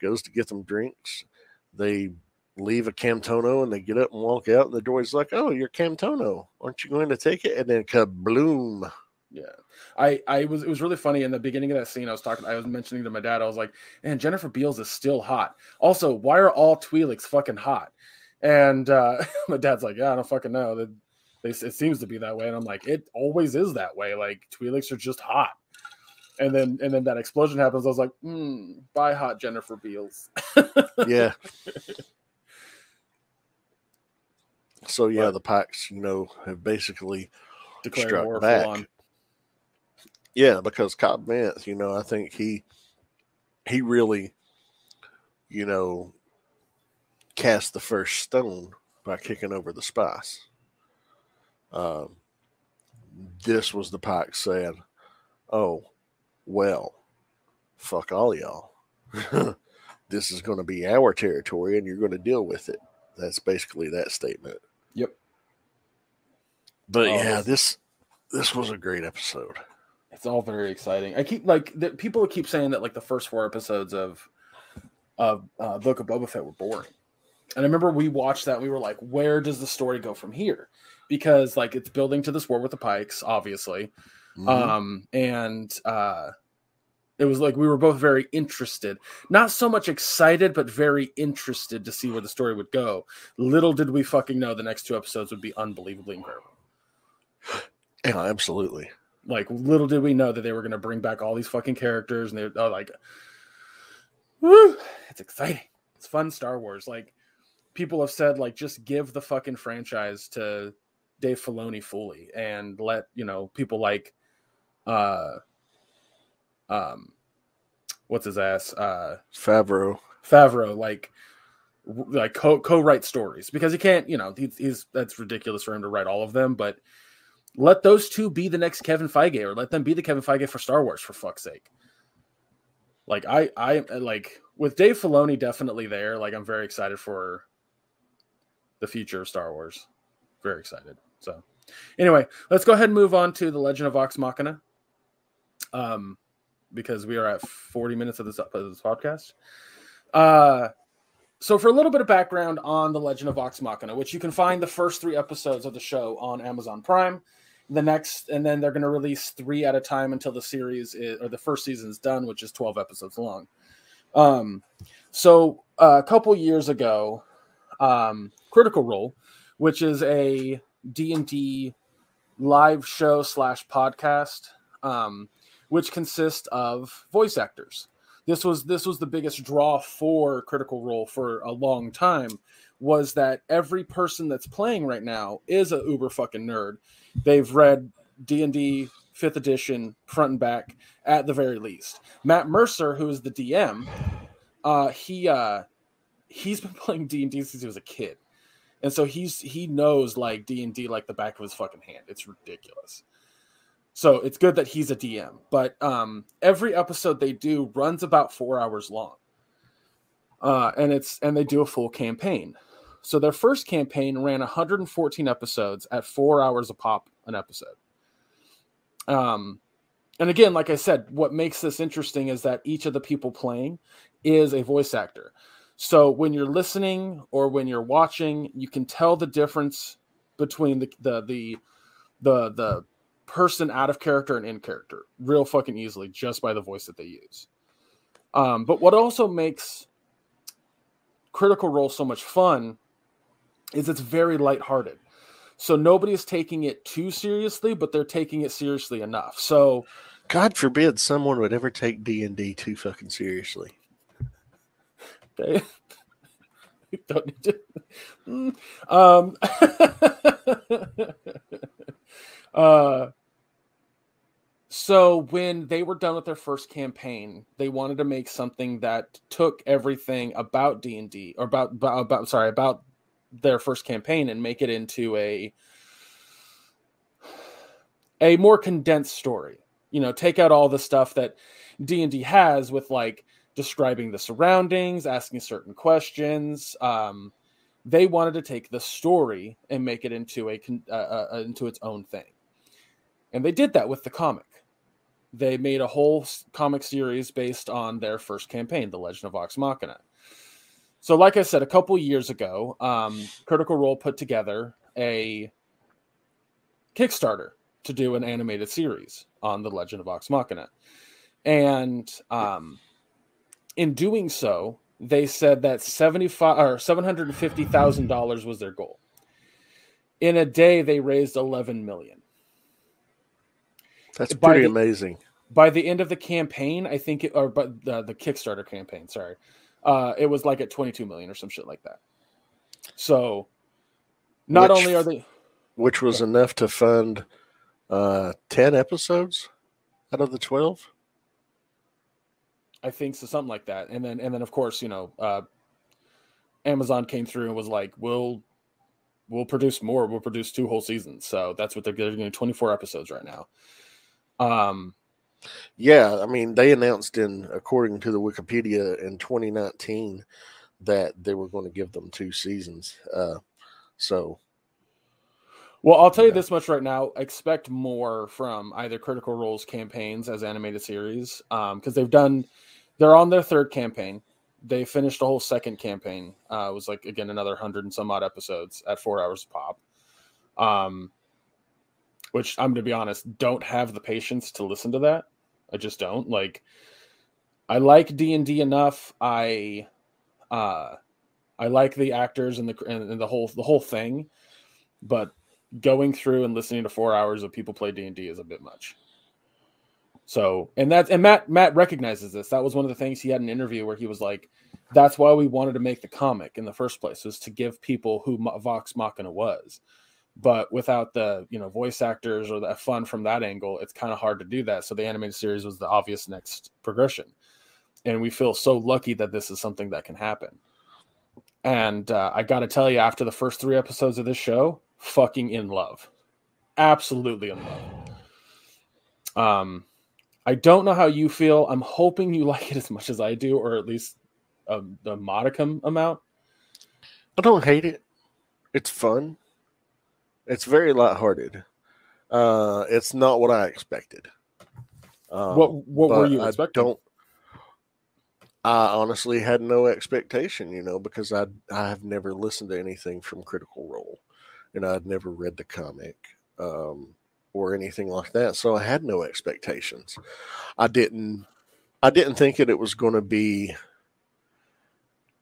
goes to get them drinks. They leave a Camtono and they get up and walk out, and the droid's like, "Oh, you're Camtono. Aren't you going to take it?" And then kabloom. Yeah. I, I was it was really funny in the beginning of that scene. I was talking, I was mentioning to my dad, I was like, man, Jennifer Beals is still hot. Also, why are all Twi'leks fucking hot? And uh, my dad's like, yeah, I don't fucking know. That they, it seems to be that way. And I'm like, it always is that way. Like Twi'leks are just hot. And then and then that explosion happens. I was like, hmm, bye hot Jennifer Beals. Yeah. so yeah, But- the Pikes, you know, have basically Struck war back. on. Yeah, because Cobb Vanth, you know, I think he he really, you know, cast the first stone by kicking over the spice. Um, this was the Pike saying, "Oh, well, fuck all y'all. this is going to be our territory, and you're going to deal with it." That's basically that statement. Yep. But Oh, yeah, this- this was a great episode. It's all very exciting. I keep like the, people keep saying that like the first four episodes of of uh, Book of Boba Fett were boring, and I remember we watched that. and We were like, where does the story go from here? Because like it's building to this war with the Pikes, obviously, Mhm. um, and uh, it was like we were both very interested, not so much excited, but very interested to see where the story would go. Little did we fucking know the next two episodes would be unbelievably incredible. yeah, absolutely. like little did we know that they were going to bring back all these fucking characters and they're oh, like woo, it's exciting it's fun star wars like people have said like just give the fucking franchise to dave filoni fully and let you know people like uh um what's his ass uh Favreau. favreau like like co co-write stories because he can't you know he's, he's that's ridiculous for him to write all of them but let those two be the next Kevin Feige or let them be the Kevin Feige for Star Wars for fuck's sake. Like I I like with Dave Filoni definitely there, like I'm very excited for the future of Star Wars. Very excited. So anyway, let's go ahead and move on to the Legend of Vox Machina. Um because we are at 40 minutes of this, of this podcast. Uh so for a little bit of background on the Legend of Vox Machina, which you can find the first three episodes of the show on Amazon Prime the next and then they're going to release three at a time until the series is, or the first season is done which is 12 episodes long um so uh, a couple years ago um critical role which is a d&d live show slash podcast um which consists of voice actors. This was this was the biggest draw for critical role for a long time was that every person that's playing right now is a uber fucking nerd. They've read d&d fifth edition front and back at the very least. Matt mercer who is the dm uh he uh he's been playing d&d since he was a kid. And so he's he knows like d&d like the back of his fucking hand. It's ridiculous so it's good that he's a dm but um every episode they do runs about four hours long uh and it's and they do a full campaign so their first campaign ran 114 episodes at four hours a pop an episode. Um, and again, like I said, what makes this interesting is that each of the people playing is a voice actor. So when you're listening or when you're watching, you can tell the difference between the the the the, the person out of character and in character real fucking easily just by the voice that they use. Um, but what also makes Critical Role so much fun is it's very lighthearted. So nobody is taking it too seriously, but they're taking it seriously enough. So God forbid someone would ever take D and D too fucking seriously. they don't need to. Mm. Um, uh, So when they were done with their first campaign, they wanted to make something that took everything about D and D or about, about about sorry about their first campaign and make it into a a more condensed story. You know, take out all the stuff that D and D has with like describing the surroundings, asking certain questions. Um, they wanted to take the story and make it into a uh, uh, into its own thing, and they did that with the comic. They made a whole comic series based on their first campaign, The Legend of Vox Machina. So, like I said, a couple years ago, um, Critical Role put together a Kickstarter to do an animated series on The Legend of Vox Machina. And um, in doing so, they said that 75 or $750,000 was their goal. In a day, they raised 11 million. That's pretty the, amazing. By the end of the campaign, I think it, or but the, the Kickstarter campaign, sorry, uh, it was like at 22 million or some shit like that. So not which, only are they, which was yeah. enough to fund uh, 10 episodes out of the 12. I think so, something like that. And then, and then of course, you know, uh, Amazon came through and was like, we'll, we'll produce more. We'll produce two whole seasons. So that's what they're doing. 24 episodes right now. Um, yeah, I mean, they announced in, according to the Wikipedia, in 2019 that they were going to give them two seasons. Uh, so, well, I'll tell you this much right now: expect more from either Critical Role's campaigns as animated series, Um, because um, they've done, they're on their third campaign. They finished a whole second campaign. Uh, it was like again another hundred and some odd episodes at four hours pop. Um, which I'm to be honest, don't have the patience to listen to that. I just don't like. I like D and D enough. I, uh, I like the actors and the and, the whole the whole thing, but going through and listening to four hours of people play D and D is a bit much. So, and that's and Matt Matt recognizes this. That was one of the things he had an interview where he was like, "That's why we wanted to make the comic in the first place, was to give people who Vox Machina was." But without the you know voice actors or the fun from that angle it's kind of hard to do that. So the animated series was the obvious next progression. And we feel so lucky that this is something that can happen. And uh, i gotta tell you after the first three episodes of this show fucking in love. Absolutely in love. Um i don't know how you feel. I'm hoping you like it as much as i do or at least a, a modicum amount. I don't hate it. It's fun it's very lighthearted. Uh, it's not what I expected. Um, what What were you expecting? I don't. I honestly had no expectation, you know, because I I have never listened to anything from Critical Role, and I'd never read the comic um, or anything like that, so I had no expectations. I didn't I didn't think that it was going to be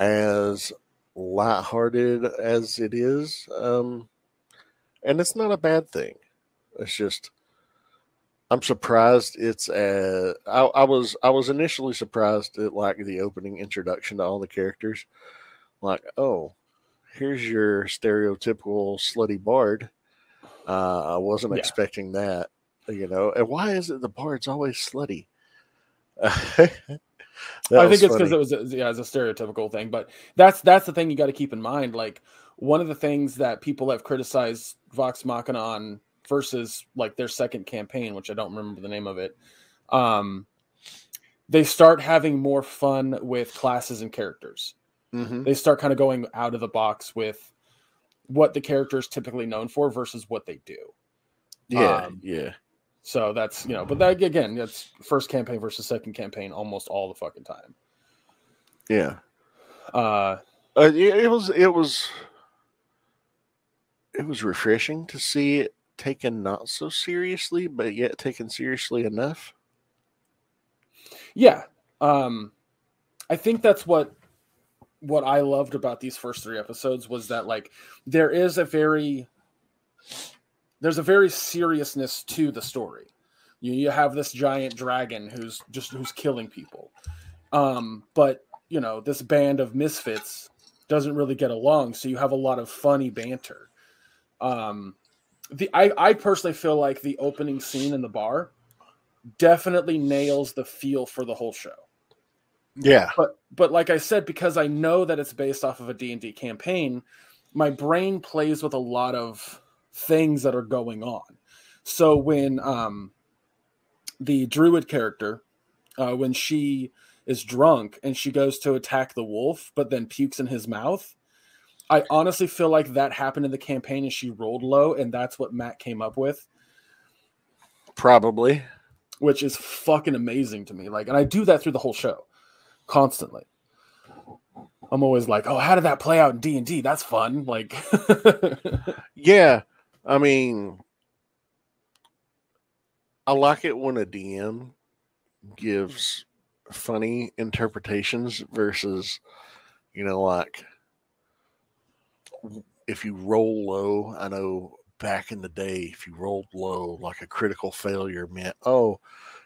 as lighthearted as it is. Um, and it's not a bad thing. It's just I'm surprised it's a. I, I was I was initially surprised at like the opening introduction to all the characters. Like, oh, here's your stereotypical slutty bard. Uh, I wasn't yeah. expecting that, you know. And why is it the bard's always slutty? I think it's because it was a, yeah, it's a stereotypical thing, but that's that's the thing you got to keep in mind. Like one of the things that people have criticized Vox Machina on versus like their second campaign, which I don't remember the name of it. Um, they start having more fun with classes and characters. Mm-hmm. They start kind of going out of the box with what the character is typically known for versus what they do. Yeah, um, yeah. So that's you know, but that again, that's first campaign versus second campaign almost all the fucking time. Yeah. Uh, uh it was it was it was refreshing to see it taken not so seriously, but yet taken seriously enough. Yeah. Um I think that's what what I loved about these first three episodes was that like there is a very there's a very seriousness to the story. You you have this giant dragon who's just who's killing people. Um but you know, this band of misfits doesn't really get along, so you have a lot of funny banter. Um, the I, I personally feel like the opening scene in the bar definitely nails the feel for the whole show. Yeah. But but like I said, because I know that it's based off of a D&D campaign, my brain plays with a lot of things that are going on. So when um the druid character, uh, when she is drunk and she goes to attack the wolf, but then pukes in his mouth. I honestly feel like that happened in the campaign and she rolled low, and that's what Matt came up with. Probably. Which is fucking amazing to me. Like, and I do that through the whole show constantly. I'm always like, oh, how did that play out in D and D? That's fun. Like, yeah, I mean, I like it when a DM gives funny interpretations versus, you know, like if you roll low. I know back in the day, if you rolled low, like a critical failure meant, oh,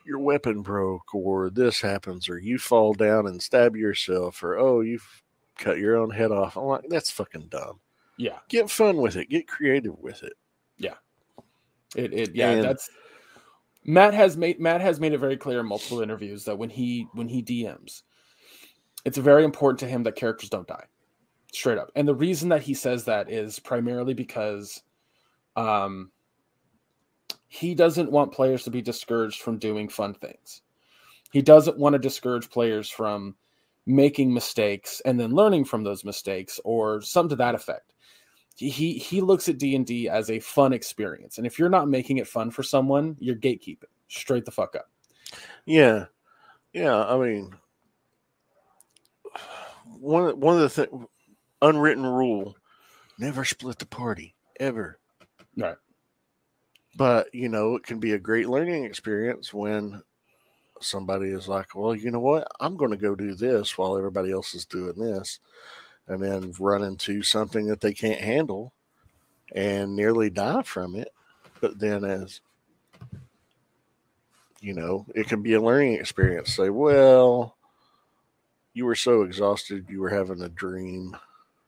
your weapon broke, or this happens, or you fall down and stab yourself, or oh, you've cut your own head off. I'm like, that's fucking dumb. Yeah. Get fun with it. Get creative with it. Yeah. It it yeah, and, that's Matt has made Matt has made it very clear in multiple interviews that when he when he DMs, it's very important to him that characters don't die. Straight up. And the reason that he says that is primarily because um he doesn't want players to be discouraged from doing fun things. He doesn't want to discourage players from making mistakes and then learning from those mistakes or some to that effect he he looks at d&d as a fun experience and if you're not making it fun for someone you're gatekeeping straight the fuck up yeah yeah i mean one, one of the th- unwritten rule never split the party ever right but you know it can be a great learning experience when somebody is like, well, you know what? I'm going to go do this while everybody else is doing this. And then run into something that they can't handle and nearly die from it. But then, as you know, it can be a learning experience. Say, well, you were so exhausted, you were having a dream,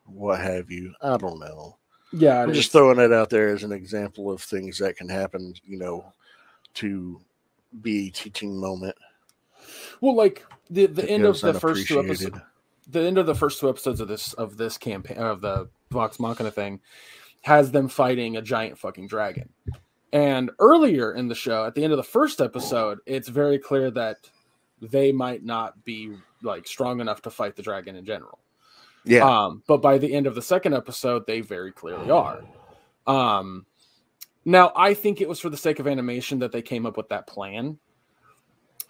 what have you. I don't know. Yeah. I'm just throwing it out there as an example of things that can happen, you know, to be a teaching moment. Well, like the the end of the first two episodes, the end of the first two episodes of this of this campaign of the Vox Machina thing has them fighting a giant fucking dragon. And earlier in the show, at the end of the first episode, it's very clear that they might not be like strong enough to fight the dragon in general. Yeah. Um, but by the end of the second episode, they very clearly are. Um, now, I think it was for the sake of animation that they came up with that plan.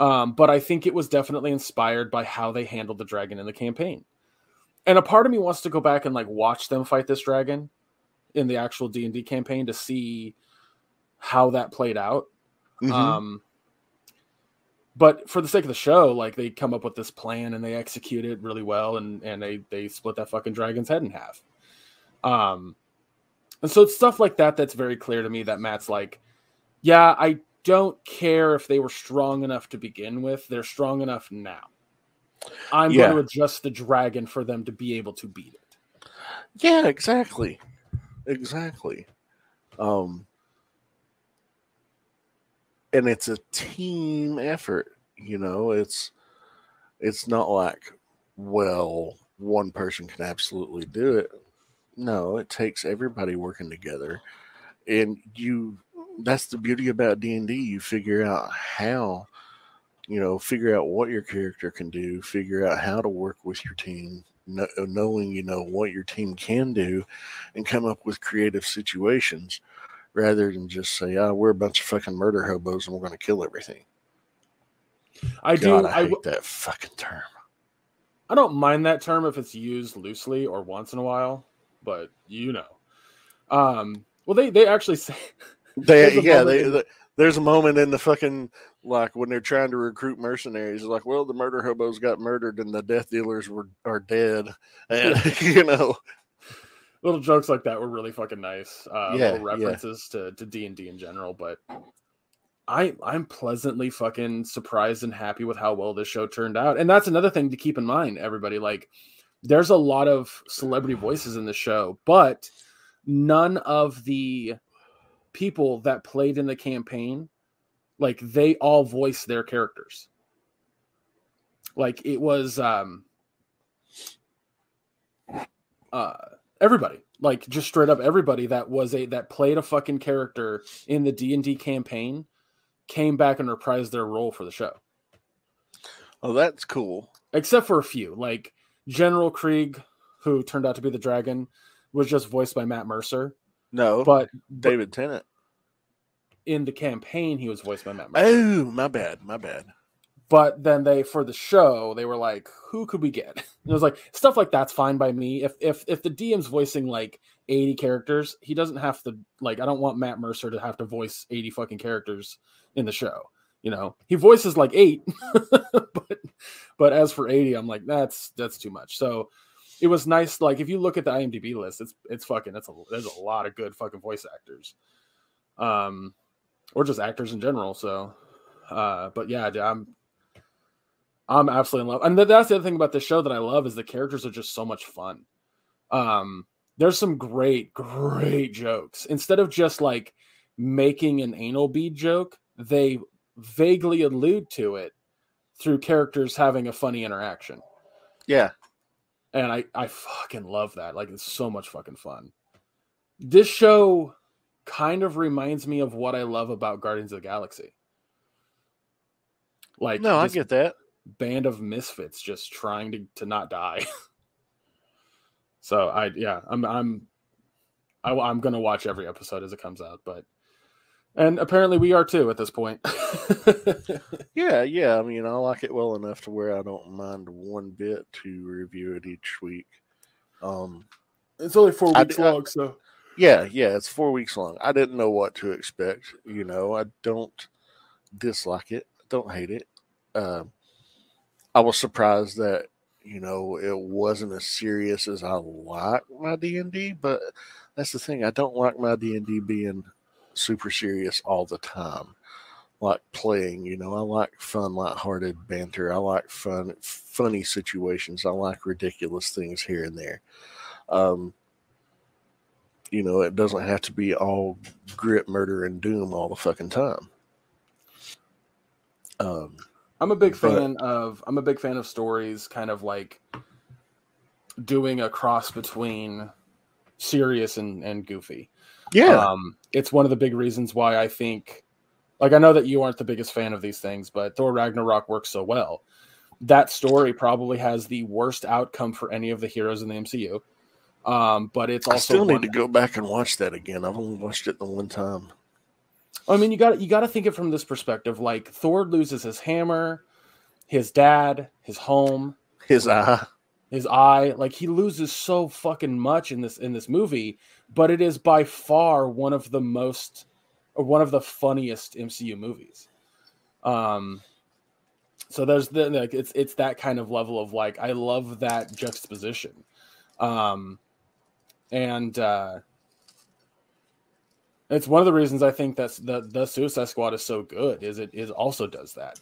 Um, but I think it was definitely inspired by how they handled the dragon in the campaign. And a part of me wants to go back and like watch them fight this dragon in the actual D and D campaign to see how that played out. Mm-hmm. Um, but for the sake of the show, like they come up with this plan and they execute it really well, and and they they split that fucking dragon's head in half. Um, and so it's stuff like that that's very clear to me that Matt's like, yeah, I don't care if they were strong enough to begin with. They're strong enough now. I'm yeah. going to adjust the dragon for them to be able to beat it. Yeah, exactly. Exactly. Um and it's a team effort, you know, it's it's not like well, one person can absolutely do it no, it takes everybody working together. And you that's the beauty about D&D. You figure out how you know, figure out what your character can do, figure out how to work with your team, knowing you know what your team can do and come up with creative situations rather than just say, "Ah, oh, we're a bunch of fucking murder hobos and we're going to kill everything." I God, do. I hate that fucking term. I don't mind that term if it's used loosely or once in a while but you know. Um, well, they they actually say they yeah they, in, there's a moment in the fucking like when they're trying to recruit mercenaries like well the murder hobos got murdered and the death dealers were are dead and you know little jokes like that were really fucking nice uh yeah, little references yeah. to to d&d in general but i i'm pleasantly fucking surprised and happy with how well this show turned out and that's another thing to keep in mind everybody like there's a lot of celebrity voices in the show, but none of the people that played in the campaign like they all voice their characters. Like it was um uh everybody like just straight up everybody that was a that played a fucking character in the d&d campaign came back and reprised their role for the show Oh, that's cool. except for a few like general krieg who turned out to be the dragon was just voiced by matt mercer No, but David Tennant. in the campaign he was voiced by matt mercer Oh, my bad, my bad. But then they for the show they were like who could we get? And it was like stuff like that's fine by me. If if if the dm's voicing like 80 characters he doesn't have to like i don't want matt mercer to have to voice 80 fucking characters in the show you know? He voices like eight but but as for 80 i'm like that's that's too much. So it was nice like if you look at the imdb list it's it's fucking it's a there's a lot of good fucking voice actors um or just actors in general so uh but yeah i'm I'm absolutely in love. And that's the other thing about this show that I love is the characters are just so much fun. Um, there's some great, great jokes. Instead of just like making an anal bead joke, they vaguely allude to it through characters having a funny interaction. Yeah, And I, I fucking love that. Like it's so much fucking fun. This show kind of reminds me of what I love about Guardians of the Galaxy. Like no, I get that. Band of misfits just trying to, to not die. so I yeah, I'm I'm I, I'm gonna watch every episode as it comes out, but and apparently we are too at this point. Yeah, yeah. I mean, I like it well enough to where I don't mind one bit to review it each week. Um, it's only four weeks d- I- long, so yeah, yeah. It's four weeks long. I didn't know what to expect. You know, I don't dislike it. Don't hate it. Um, I was surprised that you know it wasn't as serious as I like my D and D, but that's the thing. I don't like my D and D being super serious all the time. Like playing, you know, I like fun, lighthearted banter. I like fun, funny situations. I like ridiculous things here and there. Um, you know, it doesn't have to be all grit, murder, and doom all the fucking time. Um, I'm a big But- fan of I'm a big fan of stories kind of like doing a cross between serious and, and goofy. yeah, Um, it's one of the big reasons why I think, like, I know that you aren't the biggest fan of these things, but Thor Ragnarok works so well. That story probably has the worst outcome for any of the heroes in the MCU. Um, but it's also I still need to go back and watch that again. I've only watched it the one time. I mean, you got you got to think it from this perspective. Like Thor loses his hammer, his dad, his home, His eye, his eye. Like he loses so fucking much in this in this movie but it is by far one of the most or one of the funniest mcu movies. Um so there's the like it's it's that kind of level of like i love that juxtaposition. Um and uh it's one of the reasons i think that's the the suicide squad is so good is it is also does that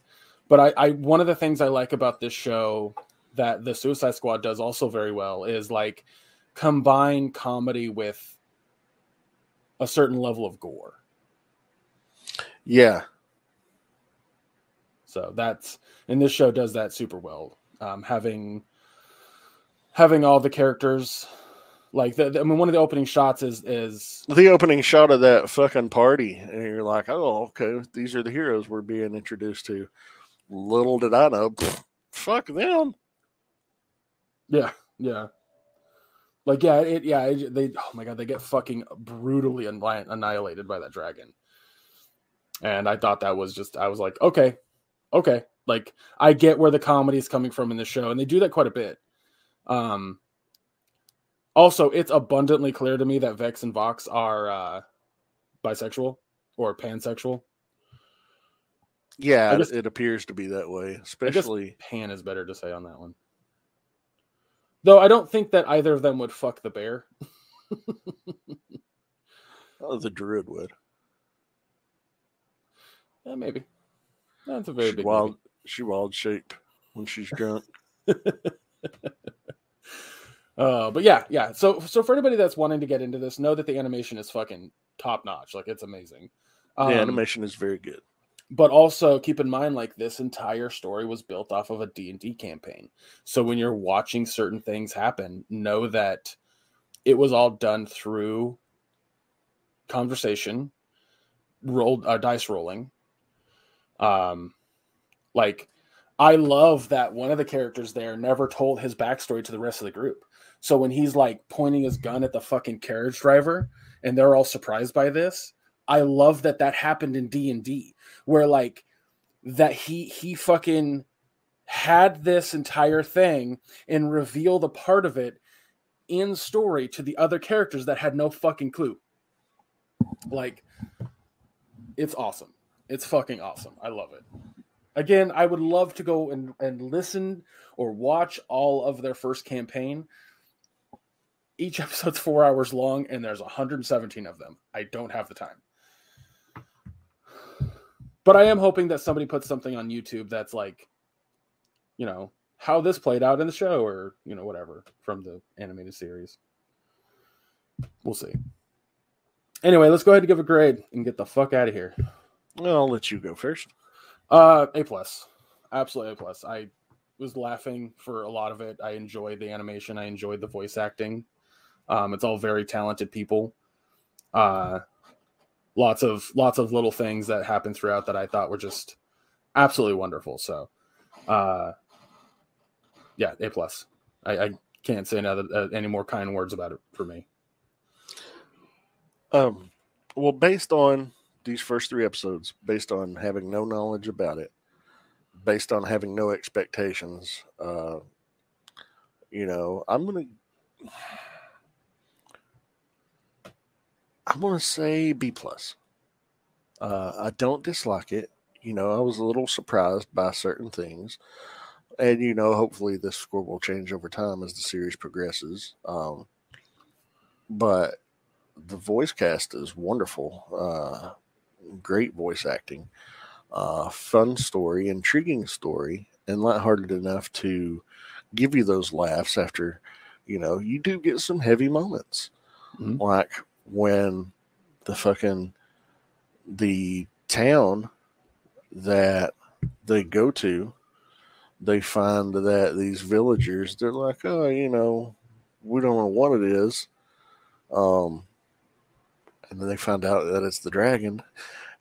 but I, I one of the things i like about this show that the Suicide Squad does also very well is like combine comedy with a certain level of gore. yeah, So that's and this show does that super well. Um, having having all the characters like the, the- I mean one of the opening shots is is the opening shot of that fucking party, and you're like, "Oh, okay, these are the heroes we're being introduced to." Little did I know, pfft, fuck them. yeah yeah like yeah it yeah it, they oh my god they get fucking brutally anni- annihilated by that dragon and i thought that was just i was like okay okay like i get where the comedy is coming from in the show and they do that quite a bit um also it's abundantly clear to me that vex and vax are uh bisexual or pansexual Yeah, guess- it appears to be that way, especially. pan is better to say on that one though i don't think that either of them would fuck the bear Oh, the druid would. yeah, maybe that's a very She big wild, movie. she wild shape when she's drunk. Uh, but yeah, yeah. So so for anybody that's wanting to get into this, know that the animation is fucking top notch. Like it's amazing. Um, the animation is very good. but also keep in mind like this entire story was built off of a D&D campaign. So when you're watching certain things happen, know that it was all done through conversation, rolled uh, dice rolling. Um like I love that one of the characters there never told his backstory to the rest of the group. So when he's like pointing his gun at the fucking carriage driver and they're all surprised by this, I love that that happened in D&D where like that he he fucking had this entire thing and revealed a part of it in story to the other characters that had no fucking clue. Like it's awesome. It's fucking awesome. I love it. Again, I would love to go and, and listen or watch all of their first campaign. Each episode's four hours long, and there's 117 of them. I don't have the time. But I am hoping that somebody puts something on YouTube that's like, you know, how this played out in the show or, you know, whatever from the animated series. We'll see. Anyway, let's go ahead and give a grade and get the fuck out of here. I'll let you go first. Uh, A plus, absolutely A plus. I was laughing for a lot of it. I enjoyed the animation. I enjoyed the voice acting. Um, it's all very talented people. Uh, lots of lots of little things that happened throughout that I thought were just absolutely wonderful. So, uh, yeah, A plus. I, I can't say another, uh, any more kind words about it for me. Um, well, based on these first three episodes, based on having no knowledge about it, based on having no expectations, uh, you know, I'm gonna, I'm gonna say B plus. Uh, I don't dislike it. You know, I was a little surprised by certain things, and you know, hopefully this score will change over time as the series progresses. Um, but the voice cast is wonderful. Uh, great voice acting, uh, fun story, intriguing story, and lighthearted enough to give you those laughs after, you know, you do get some heavy moments. Mhm. Like when the fucking the town that they go to, they find that these villagers, they're like, oh, you know, we don't know what it is. Um, and then they find out that it's the dragon.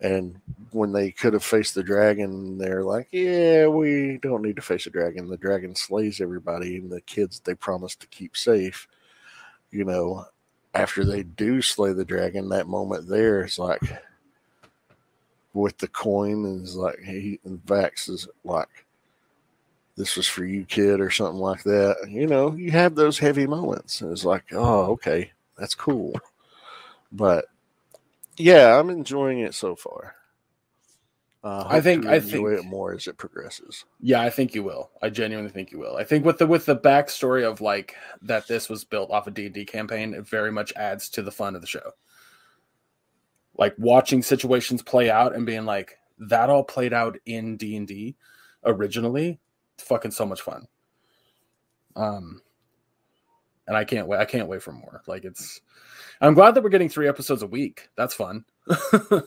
And when they could have faced the dragon, they're like, "Yeah, we don't need to face a dragon. The dragon slays everybody, and the kids they promised to keep safe." You know, after they do slay the dragon, that moment there is like with the coin, and is like he and Vax is like, "This was for you, kid," or something like that. You know, you have those heavy moments. And it's like, "Oh, okay, that's cool," but yeah, I'm enjoying it so far. Uh, I think- I think- it more as it progresses. Yeah, I think you will. I genuinely think you will. I think with the with the backstory of like that this was built off a D&D campaign, it very much adds to the fun of the show. Like watching situations play out and being like that all played out in D&D originally, fucking so much fun. Um and I can't wait I can't wait for more. Like it's I'm glad that we're getting 3 episodes a week. That's fun.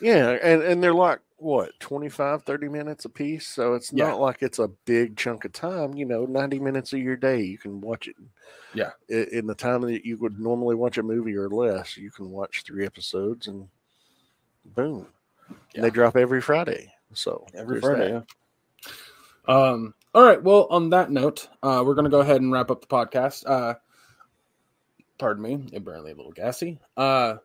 Yeah, and, and they're like what 25, 30 minutes a piece, so it's Yeah. not like it's a big chunk of time. You know, ninety minutes of your day, you can watch it. Yeah. in, in the time that you would normally watch a movie or less, you can watch three episodes and boom, Yeah. they drop every Friday. So Every Friday, that. yeah. Um, all right. Well, on that note, uh, we're gonna go ahead and wrap up the podcast. Uh, pardon me, apparently a little gassy. Uh,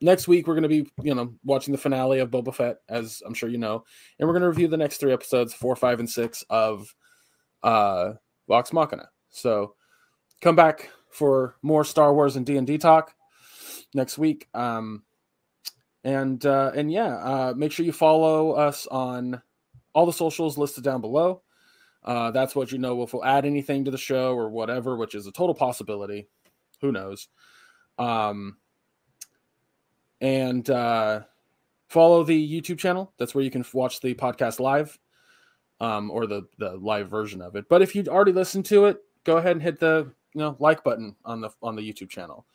next week we're gonna be, you know, watching the finale of Boba Fett, as I'm sure you know, and we're gonna review the next three episodes, four, five, and six of uh, Vox Machina. So come back for more Star Wars and D and D talk next week. Um, and uh, and yeah, uh, make sure you follow us on all the socials listed down below. Uh, that's what you know if we'll add anything to the show or whatever, which is a total possibility. Who knows? Um, and uh, follow the YouTube channel. That's where you can watch the podcast live, um, or the the live version of it. But if you'd already listened to it, go ahead and hit the you know like button on the on the YouTube channel.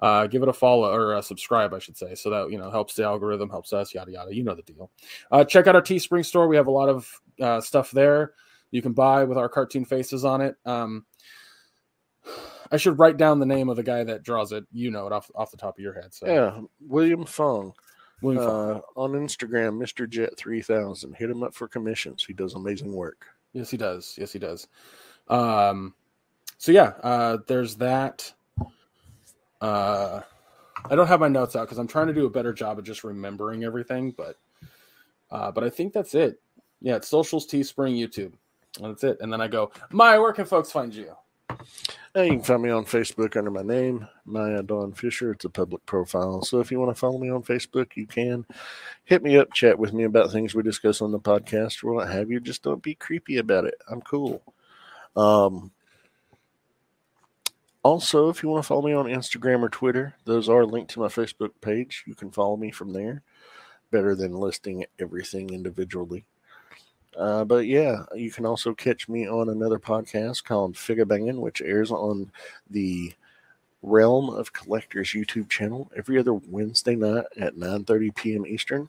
uh, give it a follow or a subscribe, I should say, so that you know helps the algorithm, helps us, yada yada. You know the deal. Uh, check out our Teespring store. We have a lot of uh, stuff there you can buy with our cartoon faces on it. Um, I should write down the name of the guy that draws it. You know it off off the top of your head. So Yeah, William Fung William uh, on Instagram, Mr. Jet three thousand. Hit him up for commissions. He does amazing work. Yes, he does. Yes, he does. Um, so yeah, uh, there's that. Uh, I don't have my notes out because I'm trying to do a better job of just remembering everything, but uh, but I think that's it. Yeah, it's socials, Teespring, YouTube. And that's it. And then I go, Maya, where can folks find you? You can find me on Facebook under my name, Maya Dawn Fisher. It's a public profile. So if you want to follow me on Facebook, you can. Hit me up, chat with me about things we discuss on the podcast or what have you. Just don't be creepy about it. I'm cool. Um, also, if you want to follow me on Instagram or Twitter, those are linked to my Facebook page. You can follow me from there. Better than listing everything individually. Uh, but yeah, you can also catch me on another podcast called Figure which airs on the Realm of Collectors YouTube channel every other Wednesday night at 9:30 p.m. Eastern.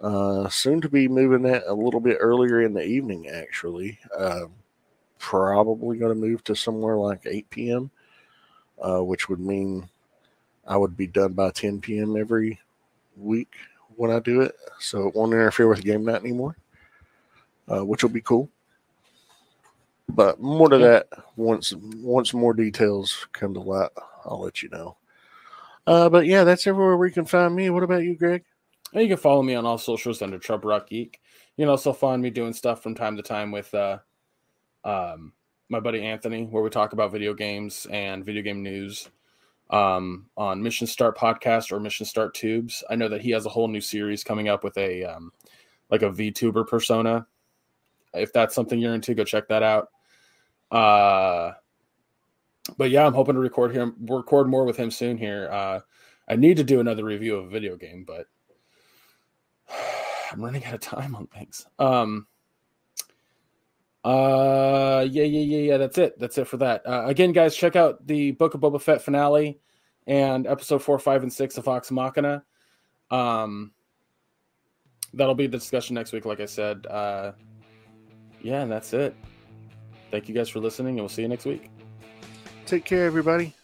Uh, soon to be moving that a little bit earlier in the evening, actually. Uh, probably going to move to somewhere like 8 p.m., uh, which would mean I would be done by 10 p.m. every week when I do it. So it won't interfere with game night anymore uh, which will be cool. But more to that once once more details come to light, I'll let you know. Uh, but yeah, that's everywhere where you can find me. What about you, Greg? You can follow me on all socials under Trub Rock Geek. You can also find me doing stuff from time to time with uh, um, my buddy Anthony, where we talk about video games and video game news um, on Mission Start Podcast or Mission Start Tubes. I know that he has a whole new series coming up with a um, like a VTuber persona. If that's something you're into, go check that out. Uh, but yeah, I'm hoping to record him, record more with him soon. Here, uh, I need to do another review of a video game, but I'm running out of time on things. Um, uh, yeah, yeah, yeah, yeah. That's it. That's it for that. Uh, again, guys, check out the Book of Boba Fett finale and episode four, five, and six of Vox Machina. Um, that'll be the discussion next week. Like I said, uh, yeah, and that's it. Thank you guys for listening, and we'll see you next week. Take care, everybody.